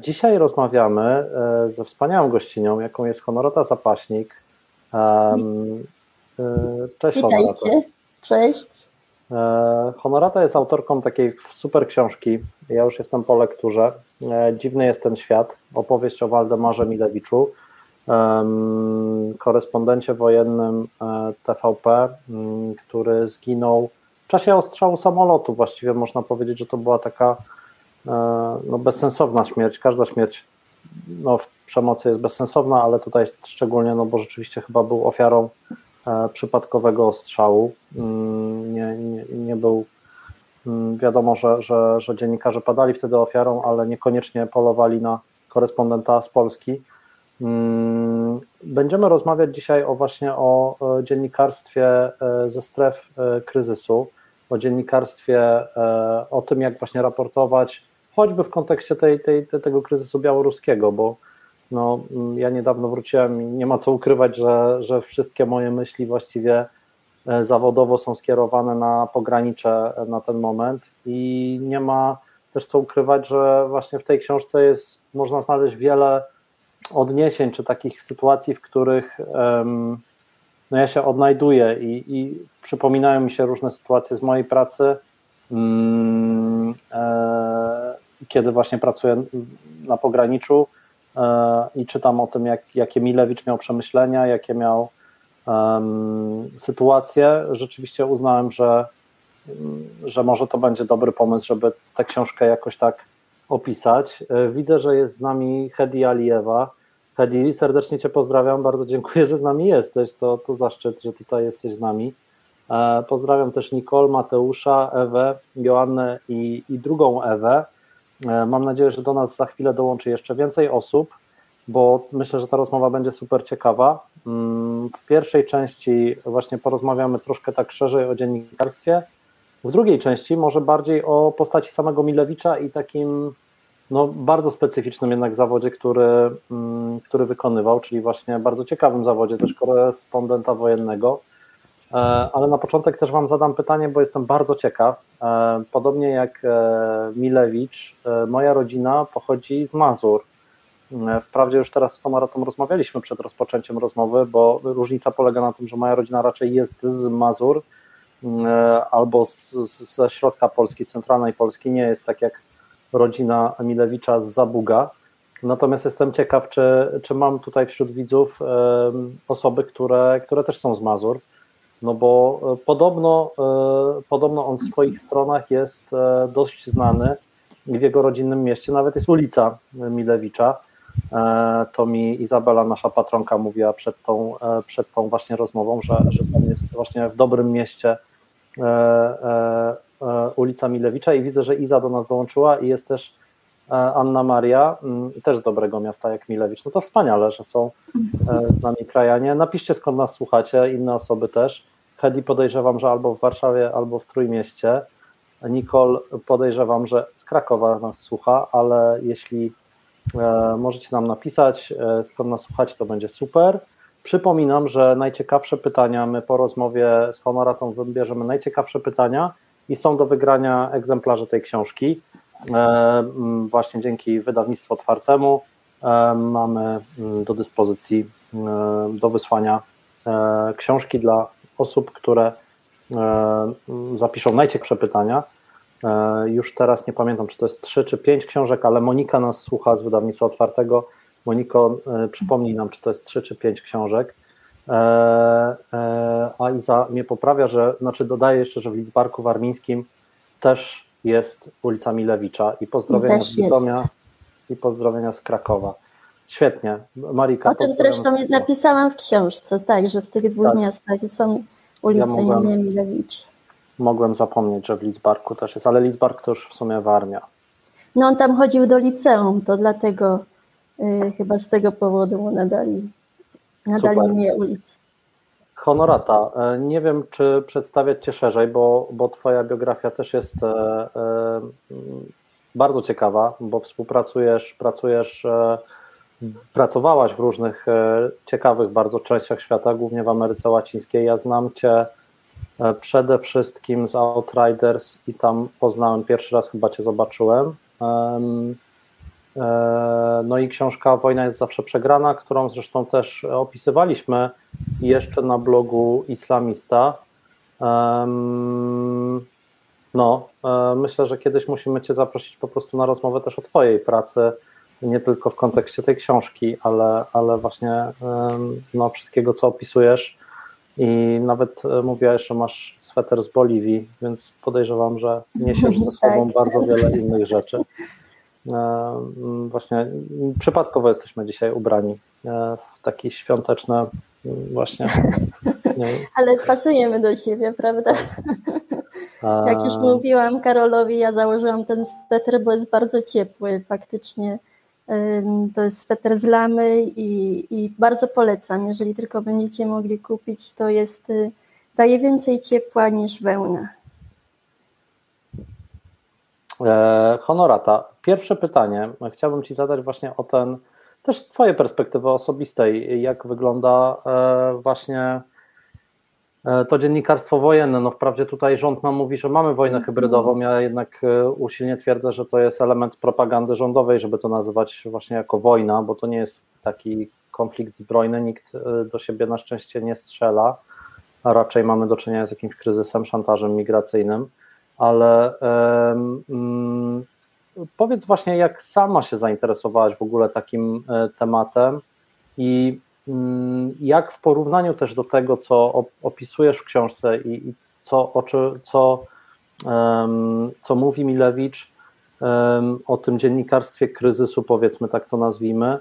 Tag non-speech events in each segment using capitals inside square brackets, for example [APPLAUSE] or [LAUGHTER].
Dzisiaj rozmawiamy ze wspaniałą gościnią, jaką jest Honorata Zapaśnik. Cześć Witajcie. Honorata. Cześć. Honorata jest autorką takiej super książki. Ja już jestem po lekturze. Dziwny jest ten świat. Opowieść o Waldemarze Milewiczu korespondencie wojennym e, TVP, który zginął w czasie ostrzału samolotu. Właściwie można powiedzieć, że to była taka e, no, bezsensowna śmierć. Każda śmierć no, w przemocy jest bezsensowna, ale tutaj szczególnie, no bo rzeczywiście chyba był ofiarą e, przypadkowego ostrzału. Mm, nie, nie, nie był mm, wiadomo, że, że, że dziennikarze padali wtedy ofiarą, ale niekoniecznie polowali na korespondenta z Polski. Mm, będziemy rozmawiać dzisiaj o właśnie o dziennikarstwie e, ze stref e, kryzysu, o dziennikarstwie, e, o tym, jak właśnie raportować, choćby w kontekście tej, tej, tego kryzysu białoruskiego, bo no, mm, ja niedawno wróciłem i nie ma co ukrywać, że, że wszystkie moje myśli właściwie zawodowo są skierowane na pogranicze na ten moment. I nie ma też co ukrywać, że właśnie w tej książce jest, można znaleźć wiele odniesień, czy takich sytuacji, w których no ja się odnajduję i, i przypominają mi się różne sytuacje z mojej pracy, mm, e, kiedy właśnie pracuję na pograniczu e, i czytam o tym, jak, jakie Milewicz miał przemyślenia, jakie miał sytuacje. Rzeczywiście uznałem, że, że może to będzie dobry pomysł, żeby tę książkę jakoś tak opisać. E, widzę, że jest z nami Hedi Alijewa. Hedi, serdecznie Cię pozdrawiam, bardzo dziękuję, że z nami jesteś, to, to zaszczyt, że tutaj jesteś z nami. E, pozdrawiam też Nicole, Mateusza, Ewę, Joannę i, i drugą Ewę. E, mam nadzieję, że do nas za chwilę dołączy jeszcze więcej osób, bo myślę, że ta rozmowa będzie super ciekawa. Mm, w pierwszej części właśnie porozmawiamy troszkę tak szerzej o dziennikarstwie, w drugiej części może bardziej o postaci samego Milewicza i takim no, bardzo specyficznym jednak zawodzie, który, mm, który wykonywał, czyli właśnie bardzo ciekawym zawodzie też korespondenta wojennego. E, ale na początek też Wam zadam pytanie, bo jestem bardzo ciekaw. E, podobnie jak e, Milewicz, moja rodzina pochodzi z Mazur. Wprawdzie już teraz z Honoratą rozmawialiśmy przed rozpoczęciem rozmowy, bo różnica polega na tym, że moja rodzina raczej jest z Mazur albo z, ze środka Polski, z centralnej Polski, nie jest tak jak rodzina Emilewicza z Zabuga. Natomiast jestem ciekaw, czy, czy mam tutaj wśród widzów osoby, które, które też są z Mazur, no bo e, podobno, e, podobno on w swoich stronach jest e, dość znany i w jego rodzinnym mieście nawet jest ulica Milewicza. To mi Izabela, nasza patronka, mówiła przed tą, przed tą właśnie rozmową, że, że tam jest właśnie w dobrym mieście ulica Milewicza i widzę, że Iza do nas dołączyła i jest też Anna Maria, mm, też z dobrego miasta jak Milewicz. No to wspaniale, że są e, z nami krajanie. Napiszcie skąd nas słuchacie, inne osoby też. Hedi podejrzewam, że albo w Warszawie, albo w Trójmieście. Nicole podejrzewam, że z Krakowa nas słucha, ale jeśli możecie nam napisać, skąd nas słuchacie, to będzie super. Przypominam, że najciekawsze pytania, my po rozmowie z Honoratą wybierzemy najciekawsze pytania i są do wygrania egzemplarze tej książki. E, właśnie dzięki wydawnictwu otwartemu e, mamy do dyspozycji e, do wysłania książki dla osób, które zapiszą najciekawsze pytania. Już teraz nie pamiętam, czy to jest trzy czy pięć książek, ale Monika nas słucha z wydawnictwa otwartego. Moniko, przypomnij nam, czy to jest trzy czy pięć książek. E, e, a Iza mnie poprawia, że, znaczy dodaje jeszcze, że w Lidzbarku Warmińskim też jest ulica Milewicza i pozdrowienia z Bytomia i pozdrowienia z Krakowa. Świetnie. Marika. O tym zresztą napisałam w książce, tak, że w tych dwóch tak. miastach są ulice ja mogłem, Milewicz. Mogłem zapomnieć, że w Lidzbarku też jest, ale Lidzbark to już w sumie Warmia. No on tam chodził do liceum, to dlatego y, chyba z tego powodu mu nadali Nadali mnie ulic. Honorata, e, nie wiem, czy przedstawiać Cię szerzej, bo, bo Twoja biografia też jest e, e, bardzo ciekawa, bo współpracujesz, pracujesz, pracowałaś w różnych ciekawych bardzo częściach świata, głównie w Ameryce Łacińskiej. Ja znam Cię przede wszystkim z Outriders i tam poznałem, pierwszy raz chyba Cię zobaczyłem. No i książka Wojna jest zawsze przegrana, którą zresztą też opisywaliśmy jeszcze na blogu Islamista. No, myślę, że kiedyś musimy Cię zaprosić po prostu na rozmowę też o Twojej pracy, nie tylko w kontekście tej książki, ale, ale właśnie no, wszystkiego, co opisujesz. I nawet e, mówiłaś, że masz sweter z Boliwii, więc podejrzewam, że niesiesz ze sobą tak. bardzo wiele innych rzeczy. [LAUGHS] E, właśnie przypadkowo jesteśmy dzisiaj ubrani e, w taki świąteczne właśnie. [LAUGHS] Ale pasujemy do siebie, prawda? Jak już mówiłam Karolowi, ja założyłam ten sweter, bo jest bardzo ciepły. Faktycznie to jest sweter z lamy i, i bardzo polecam. Jeżeli tylko będziecie mogli kupić, to jest, y, daje więcej ciepła niż wełna. E, honorata, pierwsze pytanie chciałbym Ci zadać właśnie o ten, też Twoje perspektywy osobistej, jak wygląda e, właśnie e, to dziennikarstwo wojenne. No wprawdzie tutaj rząd nam mówi, że mamy wojnę hybrydową, ja jednak usilnie twierdzę, że to jest element propagandy rządowej, żeby to nazywać właśnie jako wojna, bo to nie jest taki konflikt zbrojny, nikt do siebie na szczęście nie strzela, a raczej mamy do czynienia z jakimś kryzysem, szantażem migracyjnym. Ale um, powiedz właśnie, jak sama się zainteresowałaś w ogóle takim e, tematem i um, jak w porównaniu też do tego, co opisujesz w książce i, co, co, co mówi Milewicz o tym dziennikarstwie kryzysu, powiedzmy tak to nazwijmy,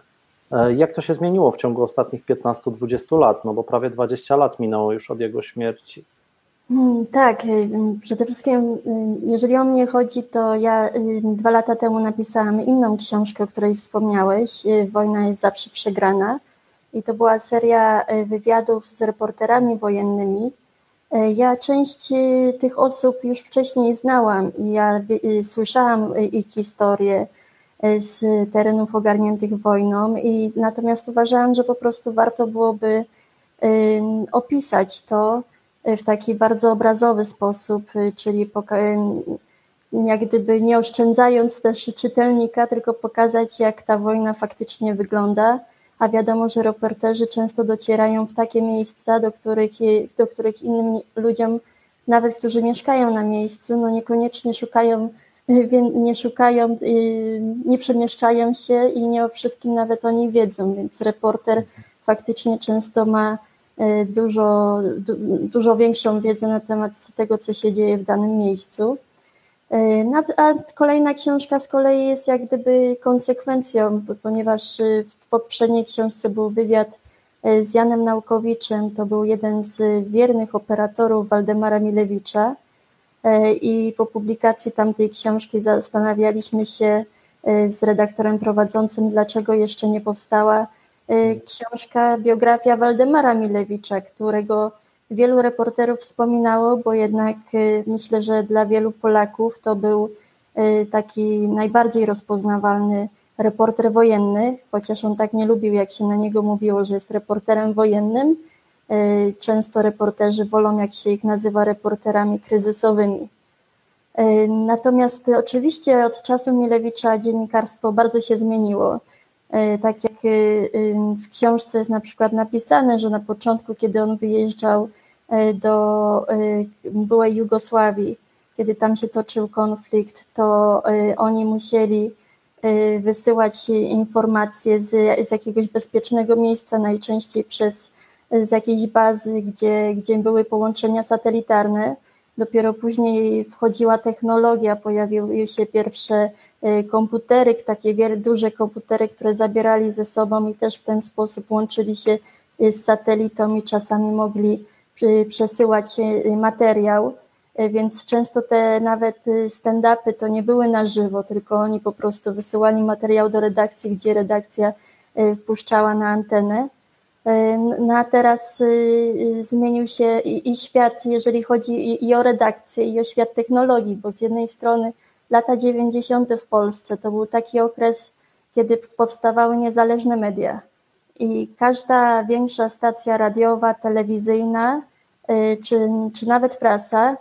e, jak to się zmieniło w ciągu ostatnich 15-20 lat, no bo prawie 20 lat minęło już od jego śmierci. Hmm, tak, y, przede wszystkim, y, jeżeli o mnie chodzi, to ja y, dwa lata temu napisałam inną książkę, o której wspomniałeś. Wojna jest zawsze przegrana. I to była seria wywiadów z reporterami wojennymi. Ja część tych osób już wcześniej znałam i ja słyszałam ich historie z terenów ogarniętych wojną i natomiast uważałam, że po prostu warto byłoby opisać to, w taki bardzo obrazowy sposób, y, czyli jak gdyby nie oszczędzając też czytelnika, tylko pokazać, jak ta wojna faktycznie wygląda. A wiadomo, że reporterzy często docierają w takie miejsca, do których, do których innym ludziom, nawet którzy mieszkają na miejscu, no niekoniecznie szukają, [LAUGHS] nie szukają, y, nie przemieszczają się i nie o wszystkim nawet oni wiedzą, więc reporter faktycznie często ma Y, dużo, dużo większą wiedzę na temat tego, co się dzieje w danym miejscu. Y, a kolejna książka z kolei jest jak gdyby konsekwencją, ponieważ y, w poprzedniej książce był wywiad z Janem Naukowiczem, to był jeden z wiernych operatorów Waldemara Milewicza i po publikacji tamtej książki zastanawialiśmy się z redaktorem prowadzącym, dlaczego jeszcze nie powstała książka, biografia Waldemara Milewicza, którego wielu reporterów wspominało, bo jednak y, myślę, że dla wielu Polaków to był y, taki najbardziej rozpoznawalny reporter wojenny, chociaż on tak nie lubił, jak się na niego mówiło, że jest reporterem wojennym. Często reporterzy wolą, jak się ich nazywa, reporterami kryzysowymi. Natomiast oczywiście od czasu Milewicza dziennikarstwo bardzo się zmieniło. E, tak jak e, w książce jest na przykład napisane, że na początku, kiedy on wyjeżdżał e, do byłej Jugosławii, kiedy tam się toczył konflikt, to oni musieli wysyłać informacje z, z jakiegoś bezpiecznego miejsca, najczęściej przez z jakiejś bazy, gdzie, gdzie były połączenia satelitarne. Dopiero później wchodziła technologia, pojawiły się pierwsze y, komputery, takie duże komputery, które zabierali ze sobą i też w ten sposób łączyli się y, z satelitą i czasami mogli przesyłać y, materiał. Więc często te nawet stand-upy to nie były na żywo, tylko oni po prostu wysyłali materiał do redakcji, gdzie redakcja wpuszczała na antenę. No a teraz y, y, zmienił się i świat, jeżeli chodzi i o redakcję, i o świat technologii, bo z jednej strony lata 90. w Polsce to był taki okres, kiedy powstawały niezależne media i każda większa stacja radiowa, telewizyjna, y, czy, czy nawet prasa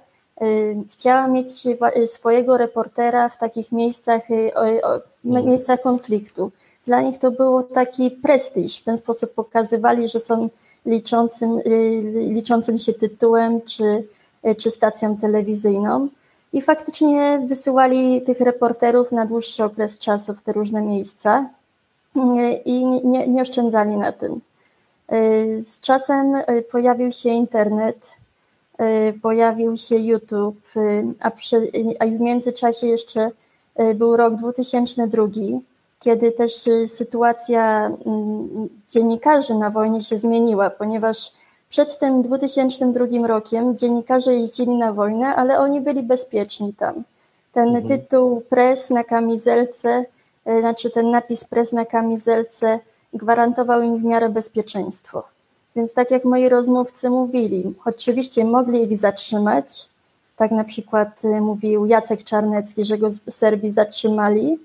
chciała mieć swojego reportera w takich miejscach, mhm. miejscach konfliktu. Dla nich to było taki prestiż. W ten sposób pokazywali, że są liczącym, liczącym się tytułem czy, czy stacją telewizyjną. I faktycznie wysyłali tych reporterów na dłuższy okres czasu w te różne miejsca i nie, nie oszczędzali na tym. Z czasem pojawił się internet, pojawił się YouTube, a, przy, a w międzyczasie jeszcze był rok 2002, kiedy też sytuacja mm, dziennikarzy na wojnie się zmieniła, ponieważ przed tym 2002 rokiem dziennikarze jeździli na wojnę, ale oni byli bezpieczni tam. Ten mhm. tytuł pres na kamizelce, e, znaczy ten napis pres na kamizelce gwarantował im w miarę bezpieczeństwo. Więc tak jak moi rozmówcy mówili, oczywiście mogli ich zatrzymać, tak na przykład e, mówił Jacek Czarnecki, że go z Serbii zatrzymali,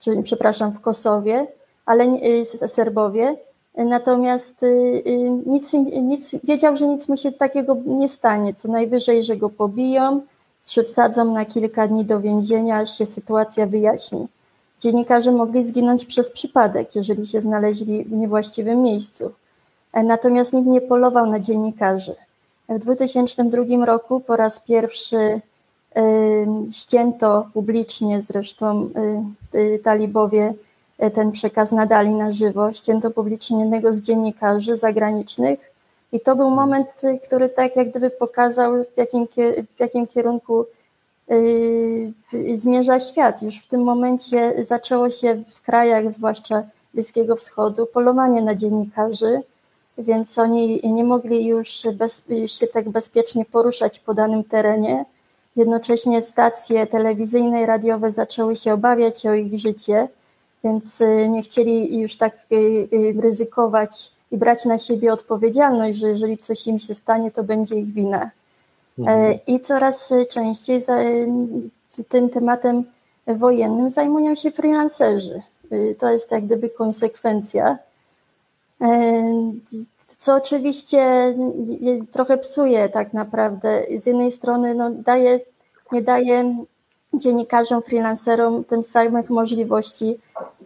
czyli przepraszam, w Kosowie, ale e, Serbowie, Natomiast y, y, nic, nic, wiedział, że nic mu się takiego nie stanie. Co najwyżej, że go pobiją, czy wsadzą na kilka dni do więzienia, aż się sytuacja wyjaśni. Dziennikarze mogli zginąć przez przypadek, jeżeli się znaleźli w niewłaściwym miejscu. E, natomiast nikt nie polował na dziennikarzy. W 2002 roku po raz pierwszy y, ścięto publicznie, zresztą talibowie ten przekaz nadali na żywo. Ścięto publicznie jednego z dziennikarzy zagranicznych i to był moment, który tak jak gdyby pokazał, w jakim, w jakim kierunku zmierza świat. Już w tym momencie zaczęło się w krajach, zwłaszcza Bliskiego Wschodu, polowanie na dziennikarzy, więc oni nie mogli już, bez, już się tak bezpiecznie poruszać po danym terenie. Jednocześnie stacje telewizyjne i radiowe zaczęły się obawiać o ich życie więc y, nie chcieli już tak y, y, ryzykować i brać na siebie odpowiedzialność, że jeżeli coś im się stanie, to będzie ich wina. Mhm. E, I coraz częściej tym tematem wojennym zajmują się freelancerzy. To jest jak gdyby konsekwencja, e, co oczywiście trochę psuje tak naprawdę. Z jednej strony no, daje, nie daje dziennikarzom, freelancerom tym samych możliwości,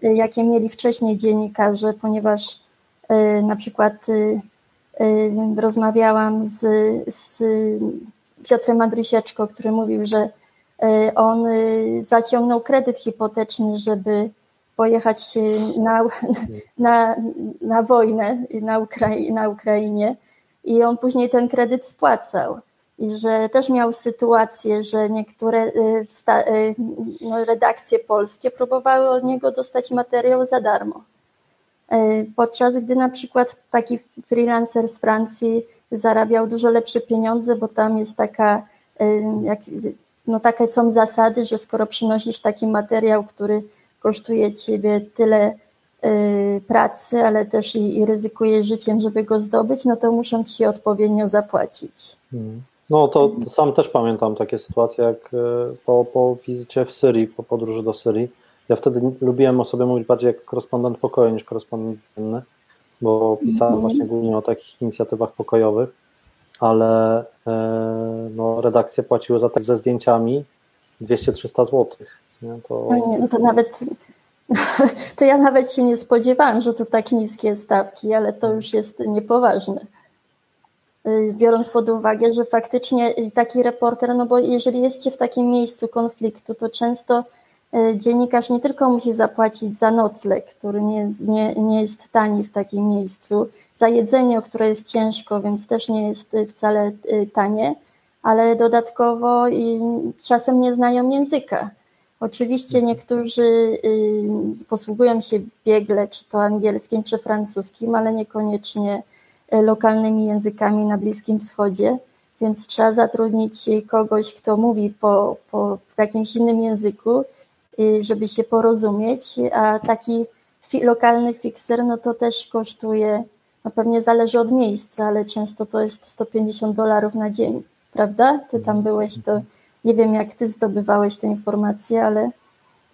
y, jakie mieli wcześniej dziennikarze, ponieważ y, na przykład y, rozmawiałam z, z Piotrem Andrysieczko, który mówił, że on zaciągnął kredyt hipoteczny, żeby pojechać na, na, na wojnę na, Ukrai na Ukrainie i on później ten kredyt spłacał i że też miał sytuację, że niektóre y, y, no, redakcje polskie próbowały od niego dostać materiał za darmo. Y, podczas gdy na przykład taki freelancer z Francji zarabiał dużo lepsze pieniądze, bo tam jest taka, jak, no takie są zasady, że skoro przynosisz taki materiał, który kosztuje ciebie tyle pracy, ale też i, i ryzykuje życiem, żeby go zdobyć, no to muszą ci odpowiednio zapłacić. Hmm. No to sam też pamiętam takie sytuacje, jak e, po, po wizycie w Syrii, po podróży do Syrii. Ja wtedy lubiłem o sobie mówić bardziej jak korespondent pokoju niż korespondent dzienny, bo pisałem mhm. właśnie głównie o takich inicjatywach pokojowych, ale e, no, redakcje płaciły za te ze zdjęciami 200-300 zł. Nie? To... No nie, no to nawet [LAUGHS] to ja nawet się nie spodziewałam, że to tak niskie stawki, ale to już jest niepoważne. Y, biorąc pod uwagę, że faktycznie taki reporter, no bo jeżeli jest w takim miejscu konfliktu, to często y, dziennikarz nie tylko musi zapłacić za nocleg, który nie, nie, nie jest tani w takim miejscu, za jedzenie, które jest ciężko, więc też nie jest y, wcale tanie, ale dodatkowo czasem nie znają języka. Oczywiście niektórzy posługują się biegle, czy to angielskim, czy francuskim, ale niekoniecznie E, lokalnymi językami na Bliskim Wschodzie, więc trzeba zatrudnić kogoś, kto mówi po, po jakimś innym języku, żeby się porozumieć, a taki lokalny fixer, no to też kosztuje, no pewnie zależy od miejsca, ale często to jest 150 dolarów na dzień, prawda? Ty tam byłeś, to nie wiem jak ty zdobywałeś te informacje, ale,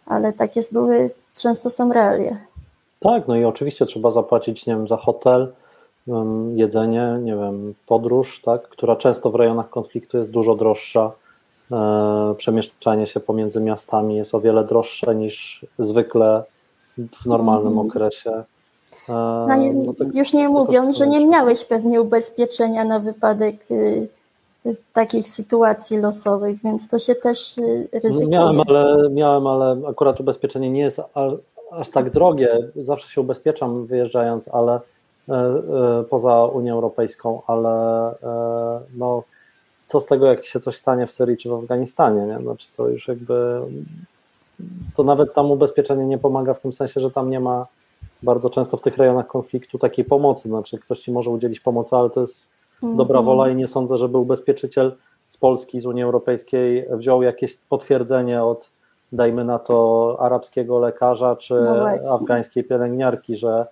ale takie były, często są realia. Tak, no i oczywiście trzeba zapłacić, nie wiem, za hotel, jedzenie, nie wiem, podróż, tak, która często w rejonach konfliktu jest dużo droższa przemieszczanie się pomiędzy miastami jest o wiele droższe niż zwykle w normalnym mm. okresie. No, no tak, już nie mówiąc, że nie miałeś pewnie ubezpieczenia na wypadek y, takich sytuacji losowych, więc to się też y, ryzykuje. Miałem, ale, miałem, ale akurat ubezpieczenie nie jest aż tak drogie. Zawsze się ubezpieczam wyjeżdżając, ale e, e, poza Unią Europejską, ale e, no, co z tego, jak się coś stanie w Syrii czy w Afganistanie, nie? Znaczy to już jakby to nawet tam ubezpieczenie nie pomaga w tym sensie, że tam nie ma bardzo często w tych rejonach konfliktu takiej pomocy, znaczy ktoś ci może udzielić pomocy, ale to jest. Dobra wola i nie sądzę, żeby ubezpieczyciel z Polski, z Unii Europejskiej wziął jakieś potwierdzenie od, dajmy na to, arabskiego lekarza czy no afgańskiej pielęgniarki, że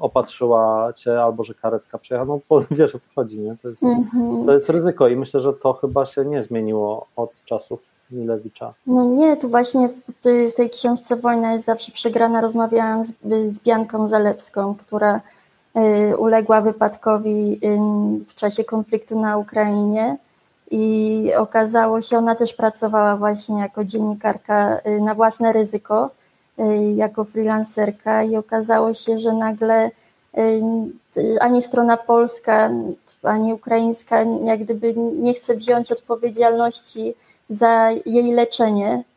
opatrzyła cię albo że karetka przejechała, no [LAUGHS] wiesz o co chodzi, nie? To jest, mm -hmm. to jest ryzyko i myślę, że to chyba się nie zmieniło od czasów Milewicza? No nie, tu właśnie w, w tej książce Wojna jest zawsze przegrana rozmawiałam z, z Bianką Zalewską, która uległa wypadkowi y, w czasie konfliktu na Ukrainie i okazało się, ona też pracowała właśnie jako dziennikarka y, na własne ryzyko, y, jako freelancerka i okazało się, że nagle y, ani strona polska, ani ukraińska jak gdyby nie chce wziąć odpowiedzialności za jej leczenie. y,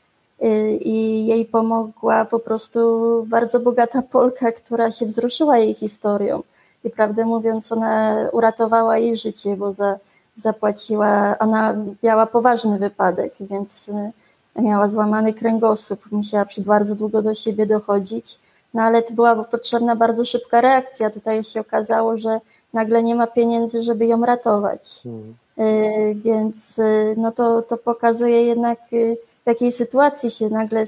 i jej pomogła po prostu bardzo bogata Polka, która się wzruszyła jej historią. I prawdę mówiąc, ona uratowała jej życie, bo za, zapłaciła, ona miała poważny wypadek, więc y, miała złamany kręgosłup, musiała przy bardzo długo do siebie dochodzić. No ale to była potrzebna bardzo szybka reakcja. Tutaj się okazało, że nagle nie ma pieniędzy, żeby ją ratować. Hmm. Y, więc y, no to, to pokazuje jednak, y, w jakiej sytuacji się nagle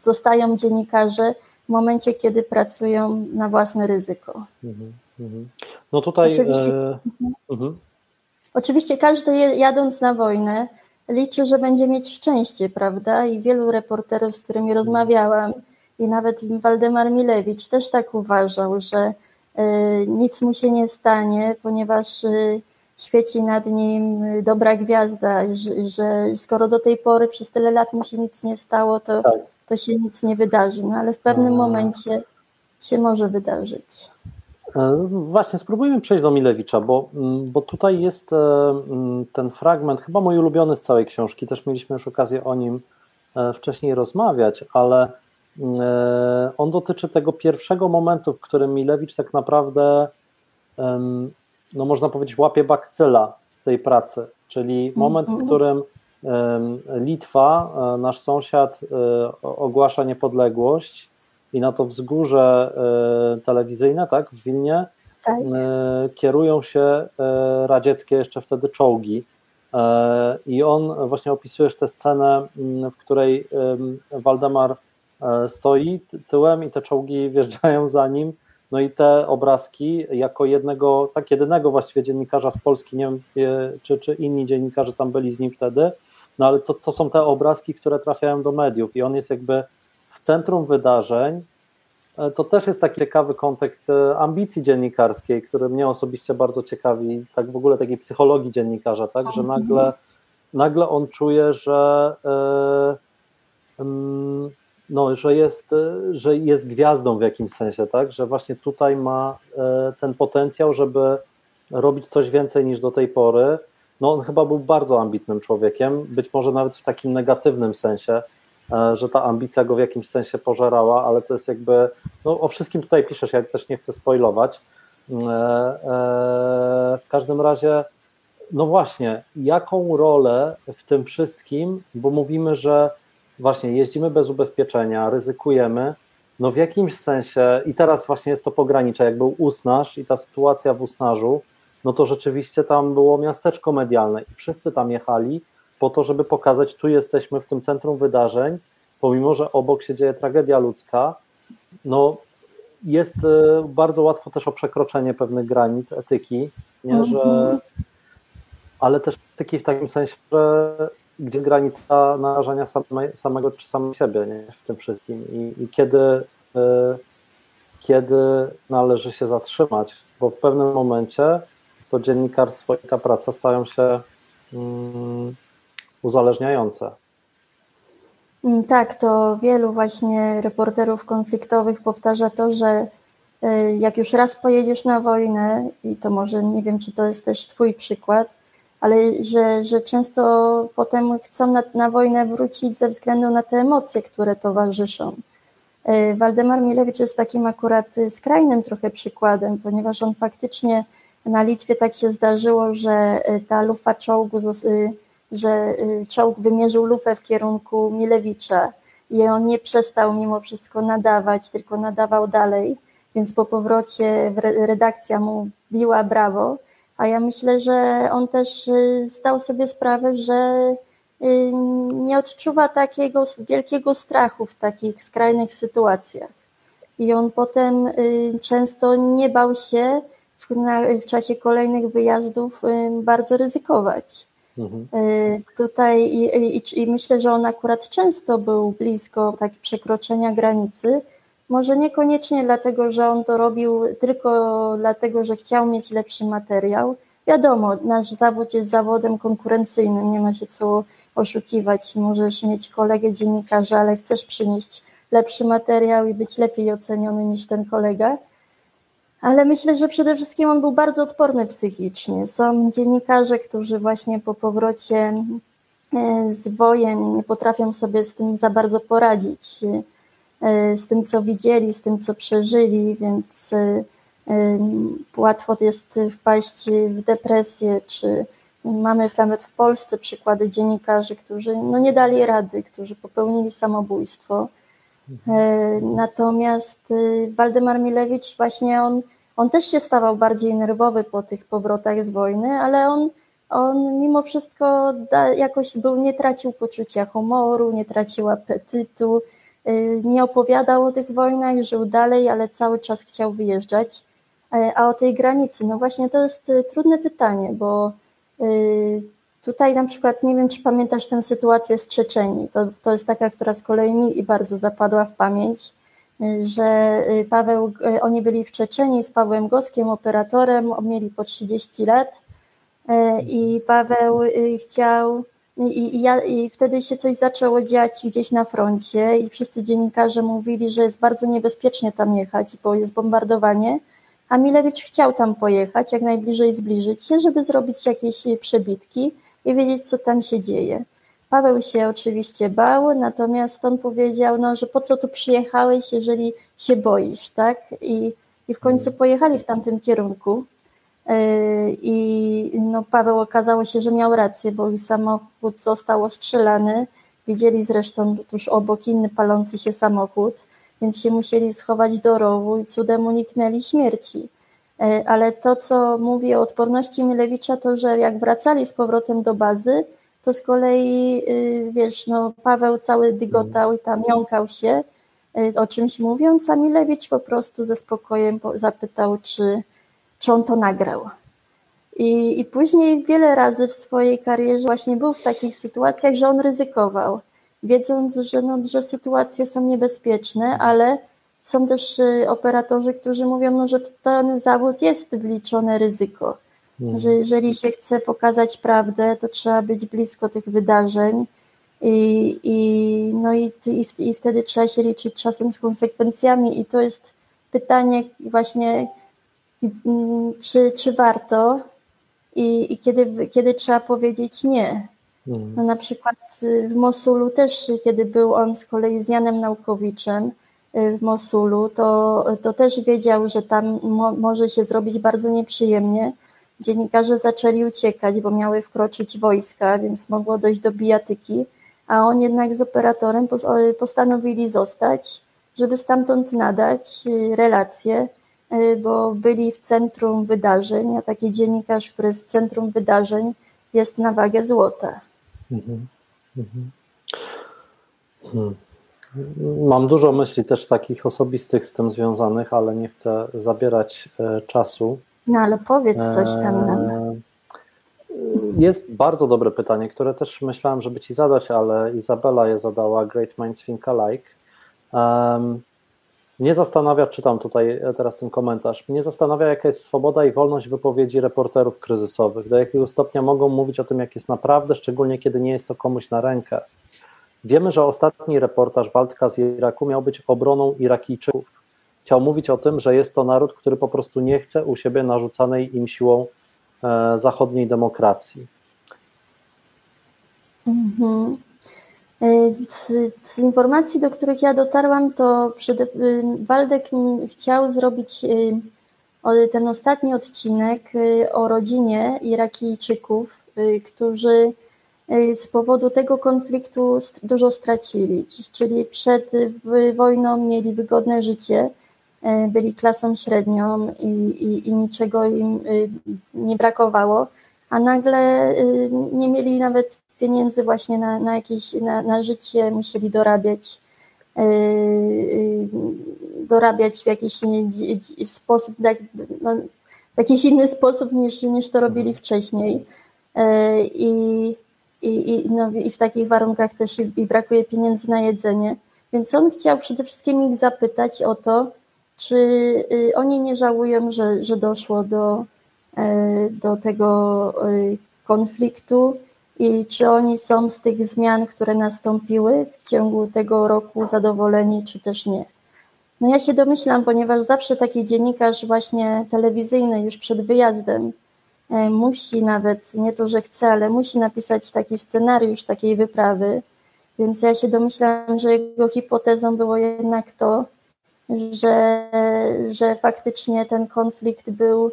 zostają dziennikarze w momencie, kiedy pracują na własne ryzyko. Mhm, mhm. No tutaj. Oczywiście, e... mhm. oczywiście każdy jadąc na wojnę liczy, że będzie mieć szczęście, prawda? I wielu reporterów, z którymi rozmawiałam, i nawet Waldemar Milewicz też tak uważał, że nic mu się nie stanie, ponieważ świeci nad nim dobra gwiazda, że, że, skoro do tej pory przez tyle lat mu się nic nie stało, to, tak. to się nic nie wydarzy. No ale w pewnym momencie się może wydarzyć. E, właśnie, spróbujmy przejść do Milewicza, bo, mm, bo tutaj jest e, mm, ten fragment, chyba mój ulubiony z całej książki, też mieliśmy już okazję o nim e, wcześniej rozmawiać, ale mm, on dotyczy tego pierwszego momentu, w którym Milewicz tak naprawdę no można powiedzieć, łapie bakcyla tej pracy, czyli moment, w mhm. którym Litwa, e, nasz sąsiad, e, ogłasza niepodległość i na to wzgórze e, telewizyjne, tak, w Wilnie, tak. kierują się radzieckie jeszcze wtedy czołgi. I on właśnie opisujesz tę scenę, w której Waldemar stoi tyłem i te czołgi wjeżdżają za nim no i te obrazki jako jednego, tak jedynego właściwie dziennikarza z Polski, nie wiem czy, czy inni dziennikarze tam byli z nim wtedy, no ale to, to są te obrazki, które trafiają do mediów i on jest jakby w centrum wydarzeń. E, to też jest taki ciekawy kontekst e, ambicji dziennikarskiej, który mnie osobiście bardzo ciekawi, tak w ogóle takiej psychologii dziennikarza, tak, że nagle, nagle on czuje, że yy, yy, no, że, jest, e, że jest gwiazdą w jakimś sensie, tak? Że właśnie tutaj ma e, ten potencjał, żeby robić coś więcej niż do tej pory. No, on chyba był bardzo ambitnym człowiekiem, być może nawet w takim negatywnym sensie, e, że ta ambicja go w jakimś sensie pożerała, ale to jest jakby, no o wszystkim tutaj piszesz, ja też nie chcę spoilować. W każdym razie, no właśnie, jaką rolę w tym wszystkim, bo mówimy, że właśnie jeździmy bez ubezpieczenia, ryzykujemy, no w jakimś sensie, i teraz właśnie jest to pogranicze, jak był Usnaż i ta sytuacja w Usnażu, no to rzeczywiście tam było miasteczko medialne i wszyscy tam jechali po to, żeby pokazać, tu jesteśmy w tym centrum wydarzeń, pomimo, że obok się dzieje tragedia ludzka, no jest e, bardzo łatwo też o przekroczenie pewnych granic etyki, nie, że, mhm. ale też etyki w takim sensie, że gdzie jest granica narażania same, samego czy samego siebie nie? w tym wszystkim i, i kiedy, y, kiedy należy się zatrzymać, bo w pewnym momencie to dziennikarstwo i ta praca stają się mm, uzależniające. Mm, tak, to wielu właśnie reporterów konfliktowych powtarza to, że y, jak już raz pojedziesz na wojnę, i to może nie wiem, czy to jest też Twój przykład, ale że, że często potem chcą na, na wojnę wrócić ze względu na te emocje, które towarzyszą. Y, Waldemar Milewicz jest takim akurat skrajnym trochę przykładem, ponieważ on faktycznie na Litwie tak się zdarzyło, że ta lufa czołgu że y, czołg wymierzył lufę w kierunku Milewicza i on nie przestał mimo wszystko nadawać, tylko nadawał dalej, więc po powrocie redakcja mu biła brawo, a ja myślę, że on też y, zdał sobie sprawę, że y, nie odczuwa takiego wielkiego strachu w takich skrajnych sytuacjach. I on potem często nie bał się w, w czasie kolejnych wyjazdów bardzo ryzykować. Mhm. Y, tutaj i, i, i, myślę, że on akurat często był blisko tak przekroczenia granicy. Może niekoniecznie dlatego, że on to robił tylko dlatego, że chciał mieć lepszy materiał. Wiadomo, nasz zawód jest zawodem konkurencyjnym, nie ma się co oszukiwać. Możesz mieć kolegę dziennikarza, ale chcesz przynieść lepszy materiał i być lepiej oceniony niż ten kolega ale myślę, że przede wszystkim on był bardzo odporny psychicznie. Są dziennikarze, którzy właśnie po powrocie e, z wojen nie potrafią sobie z tym za bardzo poradzić, z tym, co widzieli, z tym, co przeżyli, więc e, łatwo jest wpaść w depresję, czy mamy nawet w Polsce przykłady dziennikarzy, którzy no nie dali rady, którzy popełnili samobójstwo. Natomiast y, Waldemar Milewicz właśnie on, on też się stawał bardziej nerwowy po tych powrotach z wojny, ale on, on mimo wszystko da, jakoś był, nie tracił poczucia humoru, nie tracił apetytu, y, nie opowiadał o tych wojnach, żył dalej, ale cały czas chciał wyjeżdżać. E, a o tej granicy, no właśnie to jest y, trudne pytanie, bo Tutaj na przykład, nie wiem, czy pamiętasz tę sytuację z Czeczenii. To, to jest taka, która z kolei mi bardzo zapadła w pamięć, że y, Paweł, y, oni byli w Czeczenii z Pawłem Goskiem, operatorem, mieli po 30 lat y, i Paweł chciał, i, i, ja, i wtedy się coś zaczęło dziać gdzieś na froncie i wszyscy dziennikarze mówili, że jest bardzo niebezpiecznie tam jechać, bo jest bombardowanie, a Milewicz chciał tam pojechać, jak najbliżej zbliżyć się, żeby zrobić jakieś przebitki, i wiedzieć, co tam się dzieje. Paweł się oczywiście bał, natomiast on powiedział, no, że po co tu przyjechałeś, jeżeli się boisz, tak? I, i w końcu pojechali w tamtym kierunku. I no, Paweł okazało się, że miał rację, bo ich samochód został ostrzelany. Widzieli zresztą tuż obok inny palący się samochód, więc się musieli schować do rowu i cudem uniknęli śmierci. E, ale to, co mówi o odporności Milewicza, to że jak wracali z powrotem do bazy, to z kolei, y, wiesz, no, Paweł cały dygotał i tam jąkał się y, o czymś mówiąc, a Milewicz po prostu ze spokojem zapytał, czy, czy on to nagrał. I, I później wiele razy w swojej karierze właśnie był w takich sytuacjach, że on ryzykował, wiedząc, że, no, że sytuacje są niebezpieczne, ale są też y, operatorzy, którzy mówią, no, że ten zawód jest wliczone ryzyko, hmm. że jeżeli się chce pokazać prawdę, to trzeba być blisko tych wydarzeń i, i, no i, i, i wtedy trzeba się liczyć czasem z konsekwencjami i to jest pytanie właśnie, czy, czy warto i, i kiedy, kiedy trzeba powiedzieć nie. Hmm. No na przykład w Mosulu też, kiedy był on z kolei z Janem Naukowiczem, Y, w Mosulu, to, to też wiedział, że tam mo, może się zrobić bardzo nieprzyjemnie. Dziennikarze zaczęli uciekać, bo miały wkroczyć wojska, więc mogło dojść do bijatyki, a on jednak z operatorem postanowili zostać, żeby stamtąd nadać y, relacje, y, bo byli w centrum wydarzeń, a taki dziennikarz, który jest w centrum wydarzeń, jest na wagę złota. Mhm. Mhm. Hmm. Mam dużo myśli też takich osobistych z tym związanych, ale nie chcę zabierać e, czasu. No ale powiedz coś tam nam. E, jest bardzo dobre pytanie, które też myślałem, żeby Ci zadać, ale Izabela je zadała, Great Minds Think Alike. Um, Mnie zastanawia, czytam tutaj teraz ten komentarz, mnie zastanawia, jaka jest swoboda i wolność wypowiedzi reporterów kryzysowych, do jakiego stopnia mogą mówić o tym, jak jest naprawdę, szczególnie kiedy nie jest to komuś na rękę. Wiemy, że ostatni reportaż Waldka z Iraku miał być obroną Irakijczyków. Chciał mówić o tym, że jest to naród, który po prostu nie chce u siebie narzucanej im siłą e, zachodniej demokracji. Mhm. Z, z, informacji, do których ja dotarłam, to przede, y, Waldek chciał zrobić y, ten ostatni odcinek y, o rodzinie Irakijczyków, którzy z powodu tego konfliktu dużo stracili, czyli przed wojną mieli wygodne życie, byli klasą średnią i, i, i niczego im nie brakowało, a nagle nie mieli nawet pieniędzy właśnie na, na jakieś, na, na życie musieli dorabiać, yy, dorabiać w jakiś sposób, no, w jakiś inny sposób niż, niż to robili wcześniej. Yy, I, i, i, no, i w takich warunkach też i, i brakuje pieniędzy na jedzenie. Więc on chciał przede wszystkim ich zapytać o to, czy y, oni nie żałują, że, że doszło do, do tego y, konfliktu i czy oni są z tych zmian, które nastąpiły w ciągu tego roku zadowoleni, czy też nie. No ja się domyślam, ponieważ zawsze taki dziennikarz właśnie telewizyjny już przed wyjazdem e, musi nawet, nie to, że chce, ale musi napisać taki scenariusz takiej wyprawy, więc ja się domyślam, że jego hipotezą było jednak to, że, że faktycznie ten konflikt był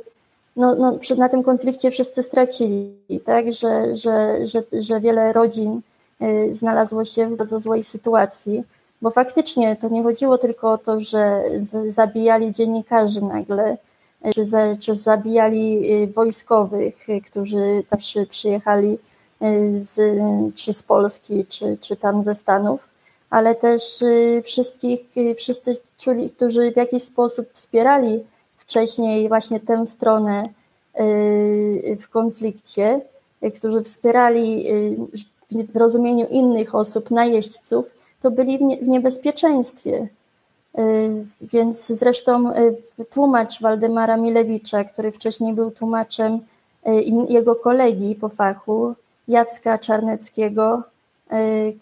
no, no, na tym konflikcie wszyscy stracili, tak? że, że, że, że wiele rodzin y, znalazło się w bardzo złej sytuacji, bo faktycznie to nie chodziło tylko o to, że zabijali dziennikarzy nagle, y, czy, za, czy zabijali y, wojskowych, którzy tam przy, przyjechali z, czy z Polski, czy, czy tam ze Stanów, ale też wszystkich, wszyscy, którzy w jakiś sposób wspierali wcześniej właśnie tę stronę y, w konflikcie, y, którzy wspierali y, w rozumieniu innych osób, najeźdźców, to byli w niebezpieczeństwie. Więc zresztą tłumacz Waldemara Milewicza, który wcześniej był tłumaczem jego kolegi po fachu, Jacka Czarneckiego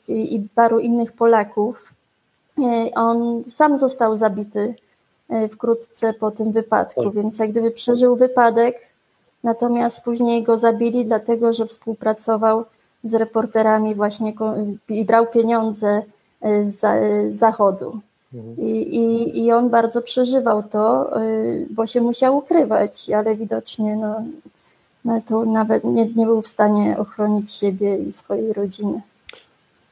i paru innych Polaków, on sam został zabity wkrótce po tym wypadku, tak. więc jak gdyby przeżył wypadek, natomiast później go zabili, dlatego że współpracował z reporterami właśnie i brał pieniądze e, z zachodu. Mhm. I, i, I on bardzo przeżywał to, bo się musiał ukrywać, ale widocznie no, no to nawet nie, nie był w stanie ochronić siebie i swojej rodziny.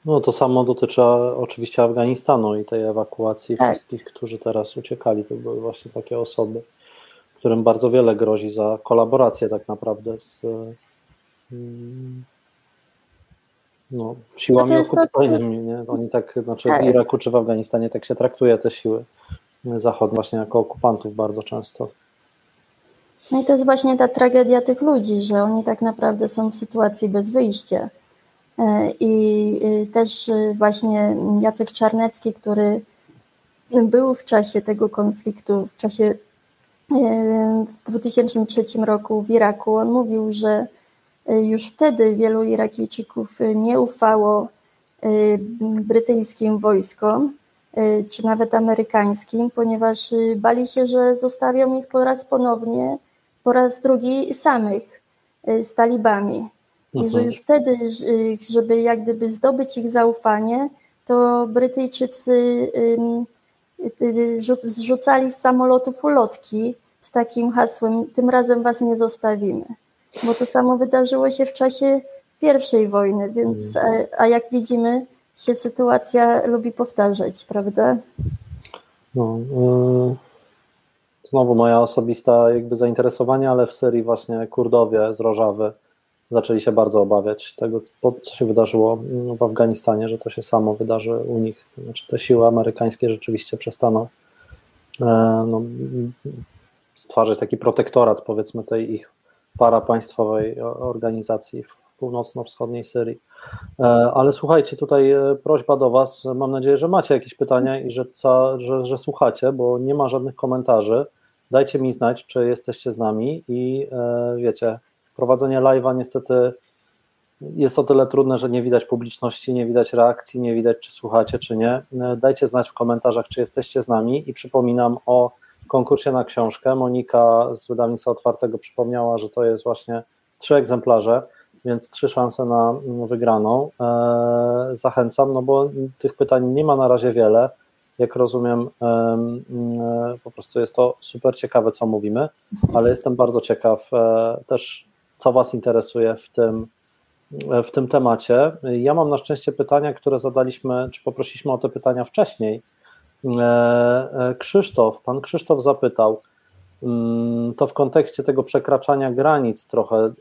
No to samo dotyczy oczywiście Afganistanu i tej ewakuacji tak. wszystkich, którzy teraz uciekali. To były właśnie takie osoby, którym bardzo wiele grozi za kolaborację tak naprawdę z mm, no, siłami no okupacyjnymi. Nie? Oni tak, znaczy tak. w Iraku czy w Afganistanie tak się traktuje te siły zachodnie właśnie jako okupantów bardzo często. No i to jest właśnie ta tragedia tych ludzi, że oni tak naprawdę są w sytuacji bez wyjścia E, I y, też y, właśnie Jacek Czarnecki, który był w czasie tego konfliktu, w czasie e, w 2003 roku w Iraku, on mówił, że e, już wtedy wielu Irakijczyków nie ufało brytyjskim wojskom, czy nawet amerykańskim, ponieważ bali się, że zostawią ich po raz ponownie, po raz drugi samych z talibami. I że już wtedy, żeby jak gdyby zdobyć ich zaufanie, to Brytyjczycy zrzucali z samolotów ulotki z takim hasłem: Tym razem was nie zostawimy. Bo to samo wydarzyło się w czasie pierwszej wojny, więc mhm. a, a jak widzimy, się sytuacja lubi powtarzać, prawda? No, yy, znowu moja osobista jakby zainteresowanie, ale w serii właśnie Kurdowie z Rożawy zaczęli się bardzo obawiać tego, co się wydarzyło w Afganistanie, że to się samo wydarzy u nich. Znaczy te siły amerykańskie rzeczywiście przestaną e, no, stwarzać taki protektorat, powiedzmy, tej ich parapaństwowej organizacji w północno-wschodniej Syrii. Ale słuchajcie, tutaj prośba do Was. Mam nadzieję, że macie jakieś pytania i że, że, że słuchacie, bo nie ma żadnych komentarzy. Dajcie mi znać, czy jesteście z nami i wiecie, prowadzenie live'a niestety jest o tyle trudne, że nie widać publiczności, nie widać reakcji, nie widać, czy słuchacie, czy nie. Dajcie znać w komentarzach, czy jesteście z nami i przypominam o konkursie na książkę. Monika z wydawnictwa otwartego przypomniała, że to jest właśnie trzy egzemplarze, więc trzy szanse na wygraną. E, zachęcam, no bo tych pytań nie ma na razie wiele. Jak rozumiem, e, po prostu jest to super ciekawe, co mówimy, ale jestem bardzo ciekaw e, też, co Was interesuje w tym w tym temacie. Ja mam na szczęście pytania, które zadaliśmy, czy poprosiliśmy o te pytania wcześniej. E, e, Krzysztof, pan Krzysztof zapytał, mm, to w kontekście tego przekraczania granic trochę, e,